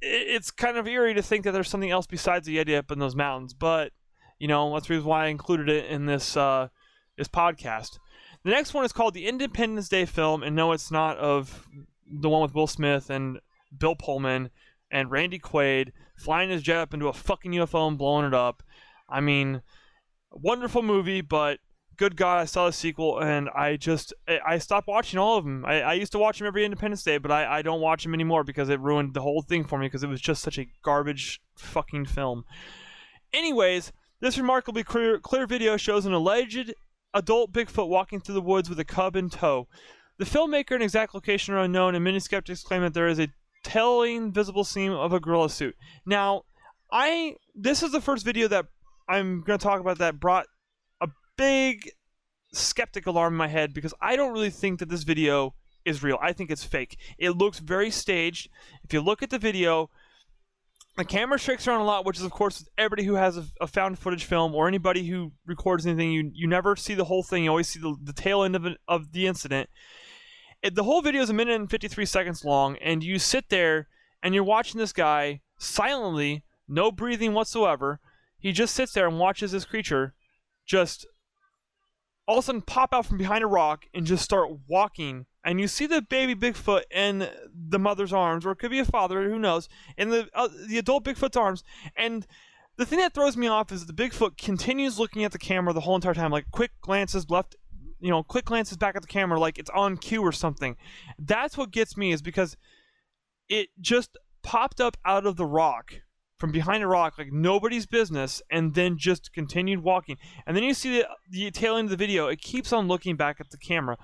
it's kind of eerie to think that there's something else besides the Yeti up in those mountains. But, you know, that's the reason why I included it in this, uh, this podcast. The next one is called the Independence Day film, and no, it's not of the one with Will Smith and Bill Pullman and Randy Quaid flying his jet up into a fucking UFO and blowing it up. I mean, wonderful movie, but good God, I saw the sequel and I just I- stopped watching all of them. I, I used to watch them every Independence Day, but I, I don't watch them anymore because it ruined the whole thing for me because it was just such a garbage fucking film. Anyways, this remarkably clear, clear video shows an alleged adult Bigfoot walking through the woods with a cub in tow. The filmmaker and exact location are unknown, and many skeptics claim that there is a telling visible seam of a gorilla suit. Now, I this is the first video that I'm going to talk about that brought big skeptic alarm in my head because I don't really think that this video is real. I think it's fake. It looks very staged. If you look at the video, the camera shakes around a lot, which is of course with everybody who has a, a found footage film or anybody who records anything. You you never see the whole thing. You always see the, the tail end of of the incident. It, the whole video is a minute and 53 seconds long, and you sit there and you're watching this guy silently, no breathing whatsoever. He just sits there and watches this creature just all of a sudden pop out from behind a rock and just start walking. And you see the baby Bigfoot in the mother's arms, or it could be a father, who knows, in the uh, the adult Bigfoot's arms. And the thing that throws me off is the Bigfoot continues looking at the camera the whole entire time, like quick glances left, you know, quick glances back at the camera, like it's on cue or something. That's what gets me, is because it just popped up out of the rock from behind a rock like nobody's business and then just continued walking. And then you see the, the tail end of the video. It keeps on looking back at the camera.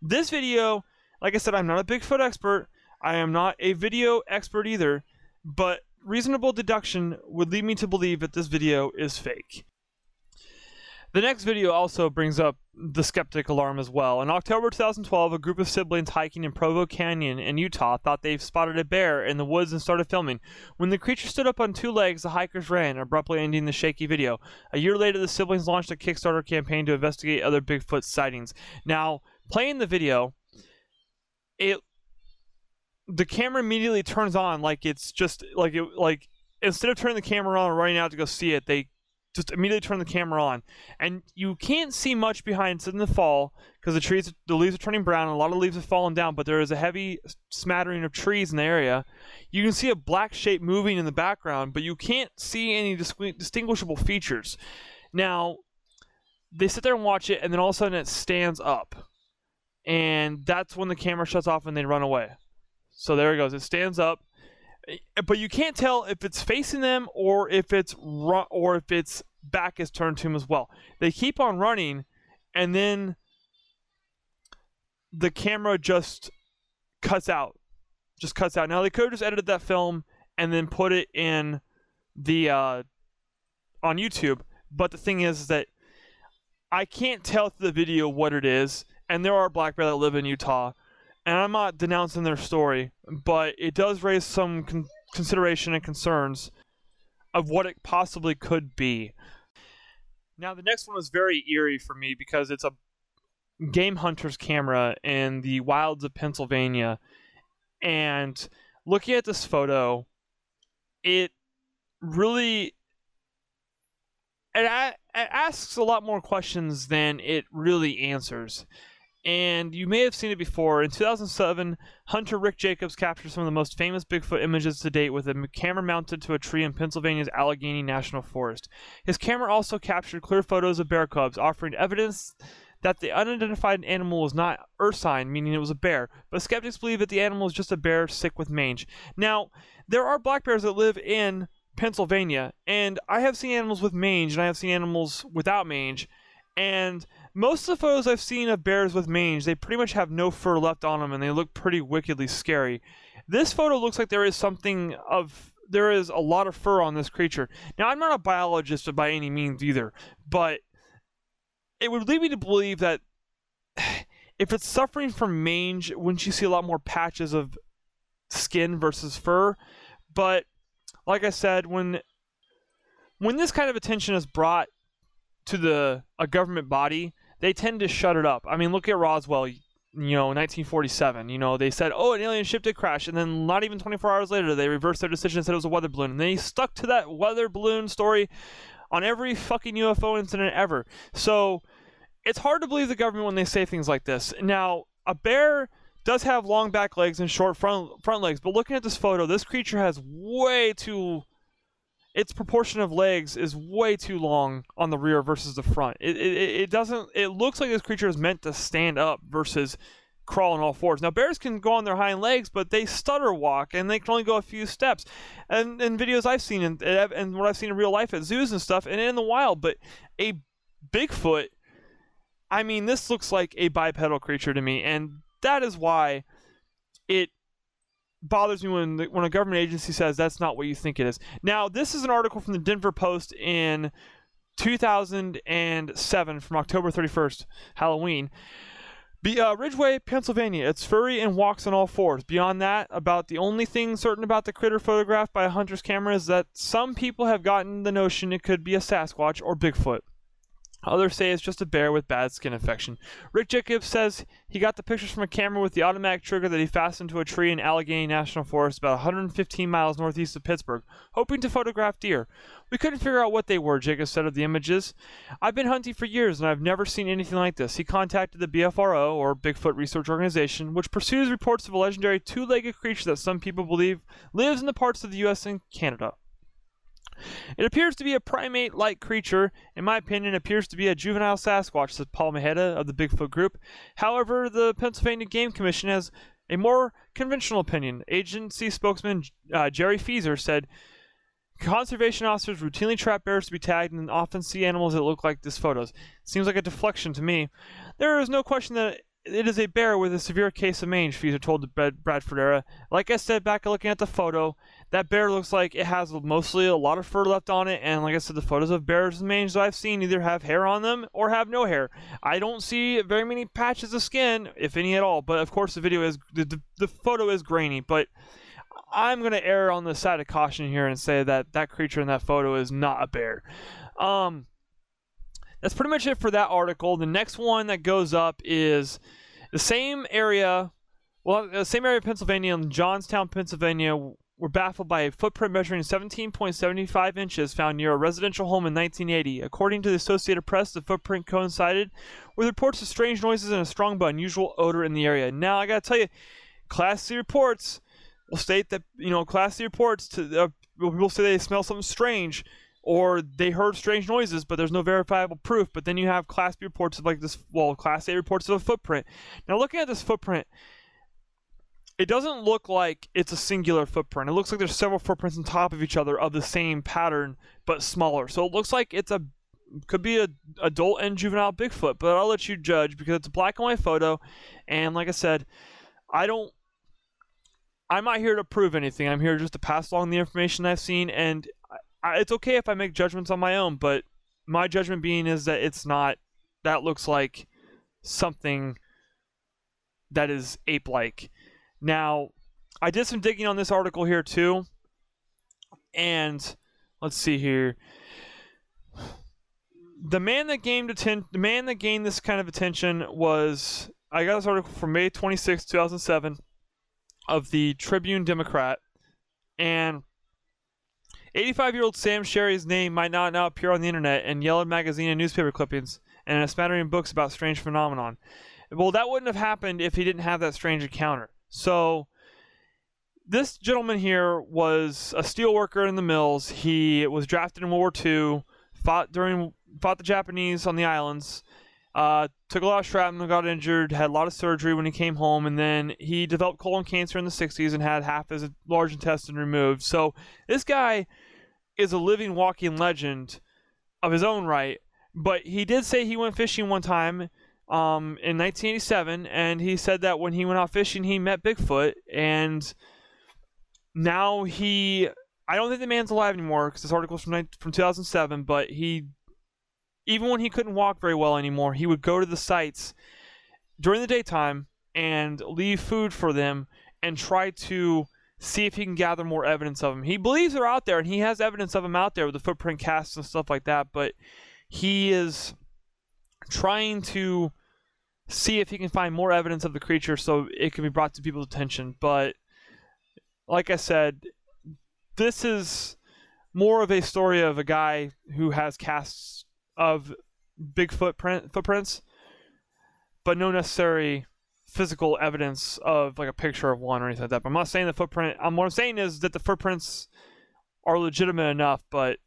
This video like i said i'm not a bigfoot expert. I am not a video expert either. But reasonable deduction would lead me to believe that this video is fake the next video also brings up the skeptic alarm as well. In October 2012, a group of siblings hiking in Provo Canyon in Utah thought they spotted a bear in the woods and started filming. When the creature stood up on two legs, the hikers ran, abruptly ending the shaky video. A year later, the siblings launched a Kickstarter campaign to investigate other Bigfoot sightings. Now, playing the video, it the camera immediately turns on like it's just like it like instead of turning the camera on and running out to go see it, they just immediately turn the camera on, and you can't see much behind. It's in the fall because the trees, the leaves are turning brown, and a lot of leaves have fallen down. But there is a heavy smattering of trees in the area. You can see a black shape moving in the background, but you can't see any distinguishable features. Now, they sit there and watch it, and then all of a sudden it stands up, and that's when the camera shuts off and they run away. So there it goes. It stands up, but you can't tell if it's facing them or if it's or if its back is turned to him as well. They keep on running, and then the camera just cuts out, just cuts out. Now they could have just edited that film and then put it in the uh, on YouTube, but the thing is that I can't tell through the video what it is, and there are black bear that live in Utah and I'm not denouncing their story, but it does raise some con- consideration and concerns of what it possibly could be. Now, the next one was very eerie for me because it's a game hunter's camera in the wilds of Pennsylvania. And looking at this photo, it really it, it asks a lot more questions than it really answers and you may have seen it before. In 2007, hunter Rick Jacobs captured some of the most famous Bigfoot images to date with a camera mounted to a tree in Pennsylvania's Allegheny National Forest. His camera also captured clear photos of bear cubs, offering evidence that the unidentified animal was not ursine, meaning it was a bear, but skeptics believe that the animal is just a bear sick with mange. Now, there are black bears that live in Pennsylvania, and I have seen animals with mange, and I have seen animals without mange, and most of the photos I've seen of bears with mange, they pretty much have no fur left on them and they look pretty wickedly scary. This photo looks like there is something of there is a lot of fur on this creature. Now, I'm not a biologist by any means either, but it would lead me to believe that if it's suffering from mange, wouldn't you see a lot more patches of skin versus fur? But like I said, when when this kind of attention is brought to the a government body, they tend to shut it up. I mean, look at Roswell. You know, 1947. You know, they said, "Oh, an alien ship did crash," and then not even 24 hours later, they reversed their decision and said it was a weather balloon. And they stuck to that weather balloon story on every fucking UFO incident ever. So it's hard to believe the government when they say things like this. Now, a bear does have long back legs and short front front legs, but looking at this photo, this creature has way too its proportion of legs is way too long on the rear versus the front. It, it, it doesn't. It looks like this creature is meant to stand up versus crawl on all fours. Now bears can go on their hind legs, but they stutter walk and they can only go a few steps. And in videos I've seen and, and what I've seen in real life at zoos and stuff and in the wild, but a Bigfoot. I mean, this looks like a bipedal creature to me, and that is why it bothers me when the, when a government agency says that's not what you think it is. Now, this is an article from the Denver Post in 2007 from October 31st, Halloween. Be, uh, Ridgeway, Pennsylvania. It's furry and walks on all fours. Beyond that, about the only thing certain about the critter photographed by a hunter's camera is that some people have gotten the notion it could be a Sasquatch or Bigfoot. Others say it's just a bear with bad skin infection. Rick Jacobs says he got the pictures from a camera with the automatic trigger that he fastened to a tree in Allegheny National Forest about 115 miles northeast of Pittsburgh, hoping to photograph deer. We couldn't figure out what they were, Jacobs said of the images. I've been hunting for years and I've never seen anything like this. He contacted the BFRO, or Bigfoot Research Organization, which pursues reports of a legendary two legged creature that some people believe lives in the parts of the U.S. and Canada. It appears to be a primate like creature. In my opinion, appears to be a juvenile Sasquatch, said Paul Maheda of the Bigfoot Group. However, the Pennsylvania Game Commission has a more conventional opinion. Agency spokesman uh, Jerry Feaser said conservation officers routinely trap bears to be tagged and often see animals that look like this photos. Seems like a deflection to me. There is no question that it is a bear with a severe case of mange, Feaser told the Bradford Era. Like I said back looking at the photo, that bear looks like it has mostly a lot of fur left on it, and like I said, the photos of bears with mange that I've seen either have hair on them or have no hair. I don't see very many patches of skin, if any at all. But of course, the video is the, the, the photo is grainy. But I'm gonna err on the side of caution here and say that that creature in that photo is not a bear. Um, that's pretty much it for that article. The next one that goes up is the same area. Well, the same area of Pennsylvania in Johnstown, Pennsylvania, were baffled by a footprint measuring 17.75 inches found near a residential home in 1980. According to the Associated Press, the footprint coincided with reports of strange noises and a strong but unusual odor in the area. Now, I gotta tell you, Class C reports will state that you know Class C reports to uh, people say they smell something strange or they heard strange noises, but there's no verifiable proof. But then you have Class B reports of like this, well, Class A reports of a footprint. Now, looking at this footprint it doesn't look like it's a singular footprint. It looks like there's several footprints on top of each other of the same pattern but smaller. So it looks like it's a could be a adult and juvenile Bigfoot, but I'll let you judge because it's a black and white photo and like I said, I don't I'm not here to prove anything. I'm here just to pass along the information I've seen and I, it's okay if I make judgments on my own, but my judgment being is that it's not that looks like something that is ape like now, I did some digging on this article here too, and let's see here. The man that gained atten- the man that gained this kind of attention was I got this article from May 26, 2007 of the Tribune Democrat and 85-year-old Sam Sherry's name might not now appear on the internet in Yellow magazine and newspaper clippings and in a smattering of books about strange phenomenon. Well, that wouldn't have happened if he didn't have that strange encounter. So this gentleman here was a steel worker in the mills. He was drafted in World War II, fought during fought the Japanese on the islands. Uh, took a lot of shrapnel, got injured, had a lot of surgery when he came home, and then he developed colon cancer in the 60s and had half his large intestine removed. So this guy is a living, walking legend of his own right. But he did say he went fishing one time um, in 1987, and he said that when he went out fishing, he met Bigfoot, and now he. I don't think the man's alive anymore because this article's from from 2007, but he, even when he couldn't walk very well anymore, he would go to the sites during the daytime and leave food for them and try to see if he can gather more evidence of them. He believes they're out there, and he has evidence of them out there with the footprint casts and stuff like that. But he is trying to see if he can find more evidence of the creature so it can be brought to people's attention. But like I said, this is more of a story of a guy who has casts of big footprint footprints, but no necessary physical evidence of like a picture of one or anything like that. But I'm not saying the footprint. Um, what I'm saying is that the footprints are legitimate enough, but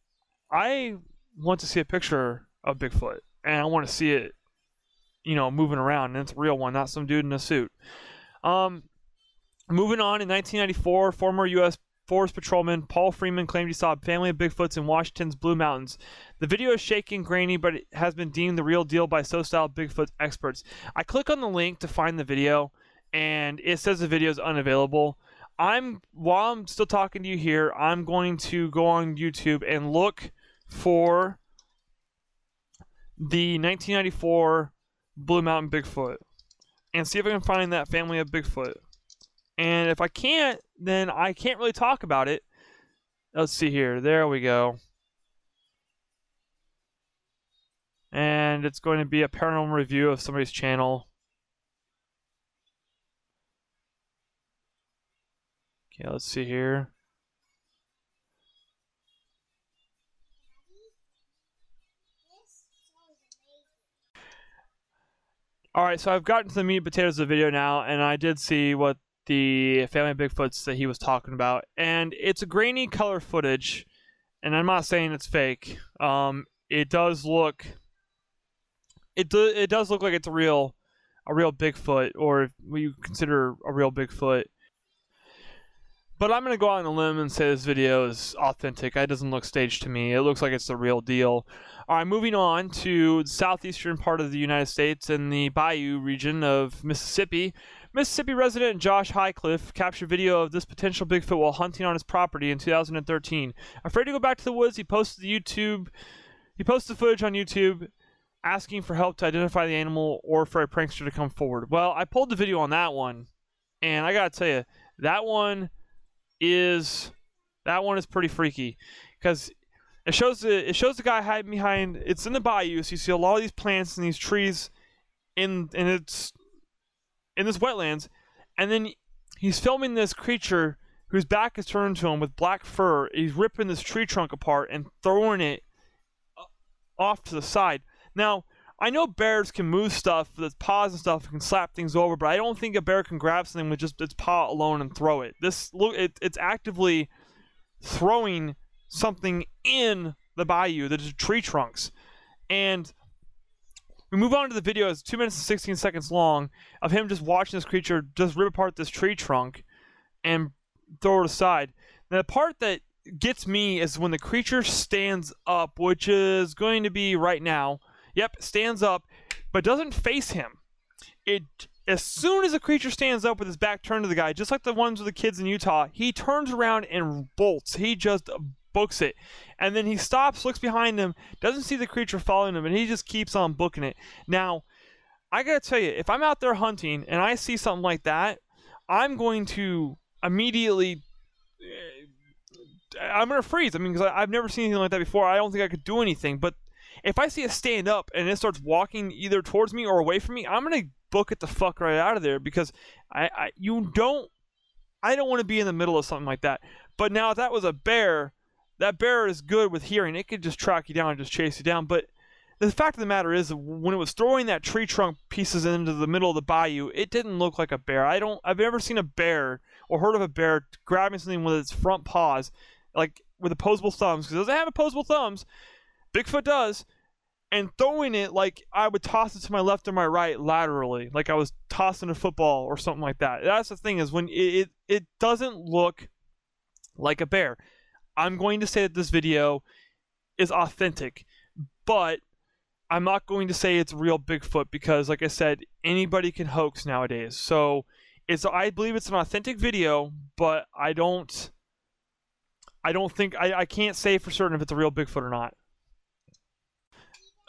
I want to see a picture of Bigfoot, and I want to see it, you know, moving around, and it's a real one, not some dude in a suit. Um, moving on, in 1994, former U.S. Forest Patrolman Paul Freeman claimed he saw a family of Bigfoots in Washington's Blue Mountains. The video is shaky and grainy, but it has been deemed the real deal by so-styled Bigfoot experts. I click on the link to find the video, and it says the video is unavailable. I'm while I'm still talking to you here, I'm going to go on YouTube and look for the 1994 Blue Mountain Bigfoot and see if I can find that family of Bigfoot. And if I can't, then I can't really talk about it. Let's see here. There we go. And it's going to be a paranormal review of somebody's channel. Okay, let's see here. All right, so I've gotten to the meat and potatoes of the video now, and I did see what the family of Bigfoots that he was talking about, and it's a grainy color footage, and I'm not saying it's fake. Um, it does look, it do, it does look like it's a real, a real Bigfoot, or what you consider a real Bigfoot. But I'm gonna go out on a limb and say this video is authentic. It doesn't look staged to me. It looks like it's the real deal. All right, moving on to the southeastern part of the United States and the Bayou region of Mississippi. Mississippi resident Josh Highcliffe captured video of this potential Bigfoot while hunting on his property in 2013. Afraid to go back to the woods, he posted the YouTube. He posted the footage on YouTube asking for help to identify the animal or for a prankster to come forward. Well, I pulled the video on that one, and I gotta tell you, that one is that one is pretty freaky because it shows the it shows the guy hiding behind. It's in the bayou, so you see a lot of these plants and these trees in and it's in this wetlands, and then he's filming this creature whose back is turned to him with black fur. He's ripping this tree trunk apart and throwing it off to the side. Now, I know bears can move stuff with its paws and stuff, can slap things over, but I don't think a bear can grab something with just its paw alone and throw it. This look, it, it's actively throwing something in the bayou that is tree trunks, and we move on to the video. It's two minutes and 16 seconds long of him just watching this creature just rip apart this tree trunk and throw it aside. Now, the part that gets me is when the creature stands up, which is going to be right now. Yep, stands up, but doesn't face him. It as soon as the creature stands up with his back turned to the guy, just like the ones with the kids in Utah, he turns around and bolts. He just books it. And then he stops, looks behind him, doesn't see the creature following him, and he just keeps on booking it. Now, I gotta tell you, if I'm out there hunting and I see something like that, I'm going to immediately. Eh, I'm gonna freeze. I mean, because I've never seen anything like that before. I don't think I could do anything. But if I see it stand up and it starts walking either towards me or away from me, I'm gonna book it the fuck right out of there because I, I you don't. I don't want to be in the middle of something like that. But now, if that was a bear, that bear is good with hearing. It could just track you down and just chase you down. But the fact of the matter is, when it was throwing that tree trunk pieces into the middle of the bayou, it didn't look like a bear. I don't. I've never seen a bear or heard of a bear grabbing something with its front paws, like with opposable thumbs, because it doesn't have opposable thumbs. Bigfoot does, and throwing it like I would toss it to my left or my right laterally, like I was tossing a football or something like that. That's the thing is when it it, it doesn't look like a bear. I'm going to say that this video is authentic, but I'm not going to say it's real Bigfoot because, like I said, anybody can hoax nowadays. So it's I believe it's an authentic video, but I don't I don't think I, I can't say for certain if it's a real Bigfoot or not.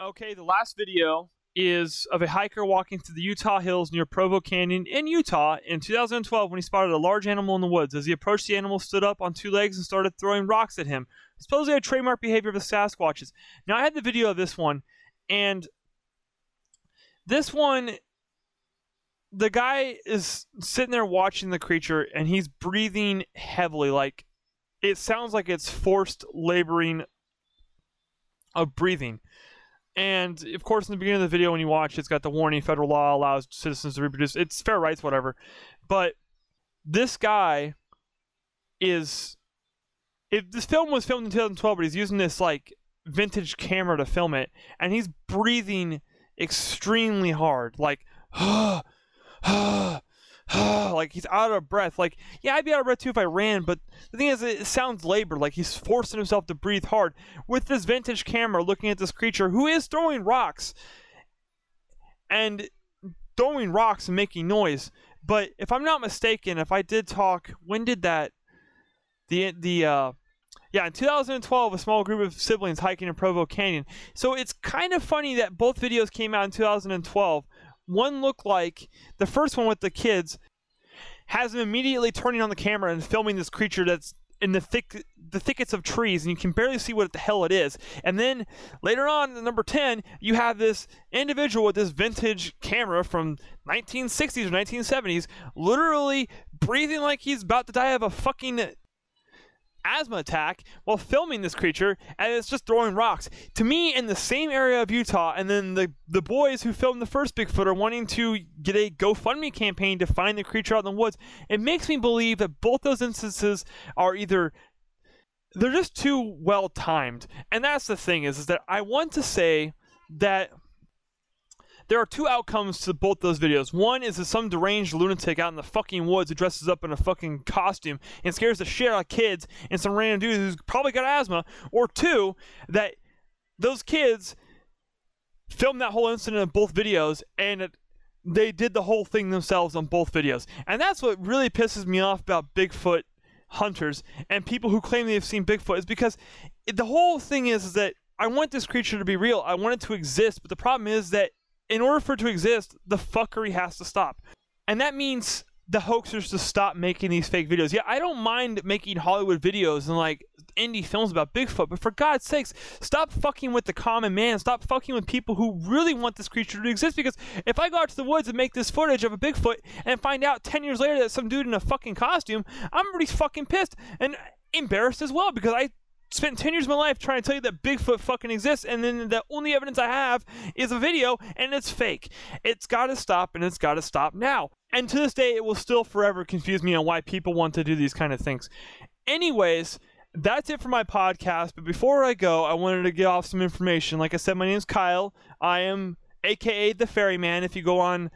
Okay, the last video is of a hiker walking through the Utah hills near Provo Canyon in Utah in 2012 when he spotted a large animal in the woods. As he approached, the animal stood up on two legs and started throwing rocks at him. Supposedly a trademark behavior of the Sasquatches. Now, I had the video of this one, and this one, the guy is sitting there watching the creature, and he's breathing heavily. Like, it sounds like it's forced laboring of breathing. And of course, in the beginning of the video, when you watch, it's got the warning: federal law allows citizens to reproduce. It's fair rights, whatever. But this guy is. If this film was filmed in 2012, but he's using this like vintage camera to film it, and he's breathing extremely hard, like, like he's out of breath. Like, yeah, I'd be out of breath too if I ran, but the thing is, it sounds labored. Like he's forcing himself to breathe hard with this vintage camera, looking at this creature who is throwing rocks and throwing rocks and making noise. But if I'm not mistaken, if I did talk, when did that? The the uh, yeah, in 2012, a small group of siblings hiking in Provo Canyon. So it's kind of funny that both videos came out in 2012 one looked like the first one with the kids has him immediately turning on the camera and filming this creature that's in the thick the thickets of trees and you can barely see what the hell it is. And then later on number 10, you have this individual with this vintage camera from 1960s or 1970s literally breathing like he's about to die of a fucking asthma attack while filming this creature and it's just throwing rocks. To me, in the same area of Utah, and then the, the boys who filmed the first Bigfoot are wanting to get a GoFundMe campaign to find the creature out in the woods. It makes me believe that both those instances are either they're just too well timed. And that's the thing is, is that I want to say that there are two outcomes to both those videos. One is that some deranged lunatic out in the fucking woods who dresses up in a fucking costume and scares the shit out of kids and some random dude who's probably got asthma. Or two, that those kids filmed that whole incident in both videos and it, they did the whole thing themselves on both videos. And that's what really pisses me off about Bigfoot hunters and people who claim they have seen Bigfoot is because the whole thing is, is that I want this creature to be real. I want it to exist, but the problem is that in order for it to exist, the fuckery has to stop. And that means the hoaxers to stop making these fake videos. Yeah, I don't mind making Hollywood videos and like indie films about Bigfoot, but for God's sakes, stop fucking with the common man. Stop fucking with people who really want this creature to exist. Because if I go out to the woods and make this footage of a Bigfoot and find out 10 years later that some dude in a fucking costume, I'm pretty fucking pissed and embarrassed as well because I spent 10 years of my life trying to tell you that Bigfoot fucking exists, and then the only evidence I have is a video, and it's fake. It's got to stop, and it's got to stop now. And to this day, it will still forever confuse me on why people want to do these kind of things. Anyways, that's it for my podcast. But before I go, I wanted to get off some information. Like I said, my name is Kyle. I am AKA the Ferryman. If you go on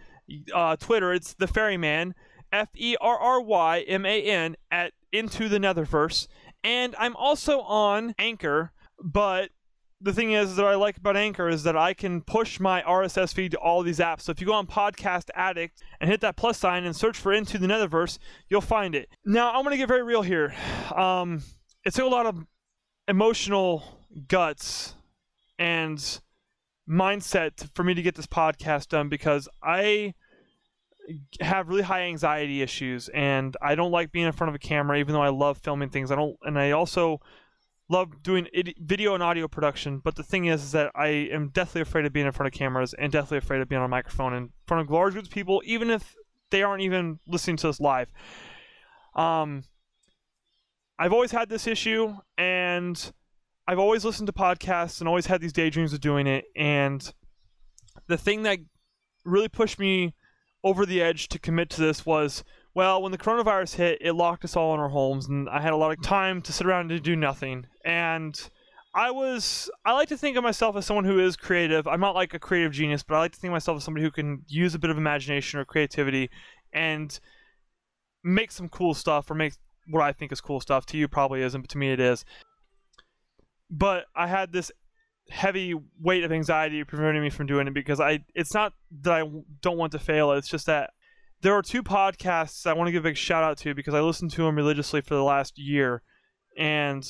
uh, Twitter, it's the Ferryman. F E R R Y M A N at Into the Netherverse. And I'm also on Anchor, but the thing is that I like about Anchor is that I can push my RSS feed to all these apps. So if you go on Podcast Addict and hit that plus sign and search for Into the Netherverse, you'll find it. Now I'm gonna get very real here. Um, it took a lot of emotional guts and mindset for me to get this podcast done because I have really high anxiety issues and I don't like being in front of a camera even though I love filming things. I don't and I also love doing video and audio production, but the thing is, is that I am deathly afraid of being in front of cameras and deathly afraid of being on a microphone in front of large groups of people even if they aren't even listening to us live. Um I've always had this issue and I've always listened to podcasts and always had these daydreams of doing it and the thing that really pushed me over the edge to commit to this was well, when the coronavirus hit, it locked us all in our homes, and I had a lot of time to sit around and do nothing. And I was, I like to think of myself as someone who is creative. I'm not like a creative genius, but I like to think of myself as somebody who can use a bit of imagination or creativity and make some cool stuff or make what I think is cool stuff. To you, probably isn't, but to me, it is. But I had this heavy weight of anxiety preventing me from doing it because I it's not that I don't want to fail it's just that there are two podcasts I want to give a big shout out to because I listened to them religiously for the last year and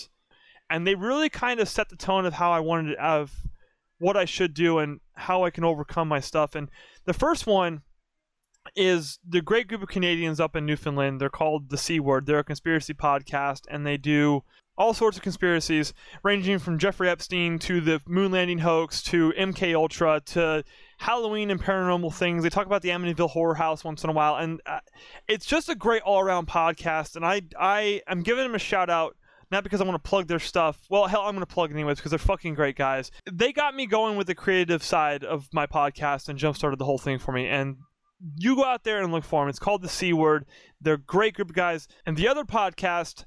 and they really kind of set the tone of how I wanted to have what I should do and how I can overcome my stuff. And the first one is the great group of Canadians up in Newfoundland. They're called the C Word. They're a conspiracy podcast, and they do all sorts of conspiracies, ranging from Jeffrey Epstein to the moon landing hoax to MK Ultra to Halloween and paranormal things. They talk about the Amityville Horror House once in a while, and uh, it's just a great all-around podcast. And I I am giving them a shout out. Not because I want to plug their stuff. Well, hell, I'm going to plug it anyways because they're fucking great guys. They got me going with the creative side of my podcast and jump started the whole thing for me. And you go out there and look for them. It's called the C Word. They're a great group of guys. And the other podcast,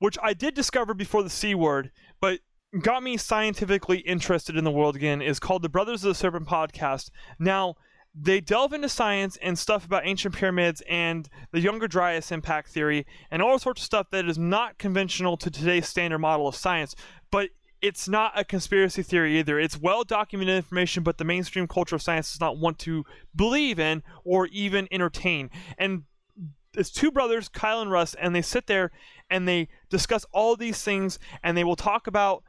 which I did discover before the C Word, but got me scientifically interested in the world again, is called the Brothers of the Serpent podcast. Now, they delve into science and stuff about ancient pyramids and the Younger Dryas impact theory and all sorts of stuff that is not conventional to today's standard model of science, but it's not a conspiracy theory either. It's well documented information, but the mainstream culture of science does not want to believe in or even entertain. And it's two brothers, Kyle and Russ, and they sit there and they discuss all these things and they will talk about,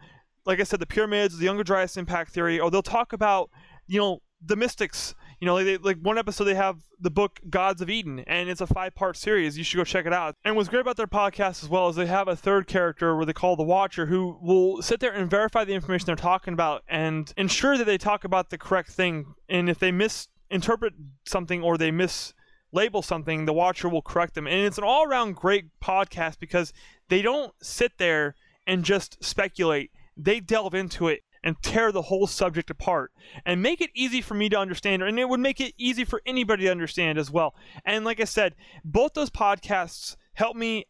like I said, the pyramids, the Younger Dryas impact theory, or they'll talk about, you know, the mystics you know, like, they, like one episode they have the book Gods of Eden, and it's a five part series. You should go check it out. And what's great about their podcast as well is they have a third character where they call the Watcher, who will sit there and verify the information they're talking about and ensure that they talk about the correct thing. And if they misinterpret something or they mislabel something, the Watcher will correct them. And it's an all around great podcast because they don't sit there and just speculate. They delve into it and tear the whole subject apart and make it easy for me to understand and it would make it easy for anybody to understand as well and like i said both those podcasts help me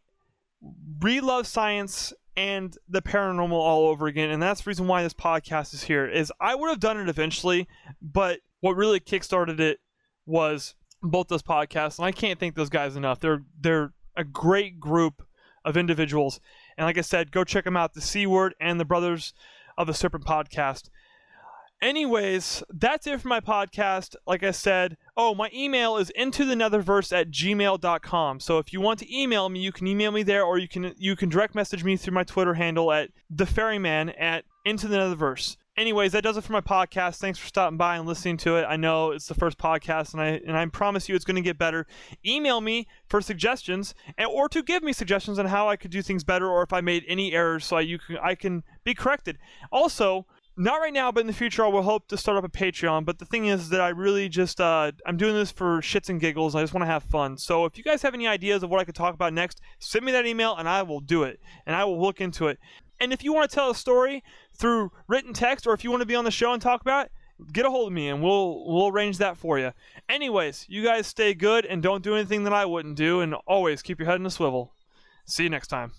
re-love science and the paranormal all over again and that's the reason why this podcast is here is i would have done it eventually but what really kickstarted it was both those podcasts and i can't thank those guys enough they're they're a great group of individuals and like i said go check them out the c word and the brothers of the Serpent Podcast. Anyways, that's it for my podcast. Like I said, oh, my email is into the netherverse at gmail.com. So if you want to email me, you can email me there or you can you can direct message me through my Twitter handle at the ferryman at into the netherverse. Anyways, that does it for my podcast. Thanks for stopping by and listening to it. I know it's the first podcast, and I and I promise you it's going to get better. Email me for suggestions, and, or to give me suggestions on how I could do things better, or if I made any errors, so I, you can I can be corrected. Also, not right now, but in the future, I will hope to start up a Patreon. But the thing is that I really just uh, I'm doing this for shits and giggles. I just want to have fun. So if you guys have any ideas of what I could talk about next, send me that email, and I will do it, and I will look into it. And if you want to tell a story through written text, or if you want to be on the show and talk about it, get a hold of me and we'll we'll arrange that for you. Anyways, you guys stay good and don't do anything that I wouldn't do, and always keep your head in a swivel. See you next time.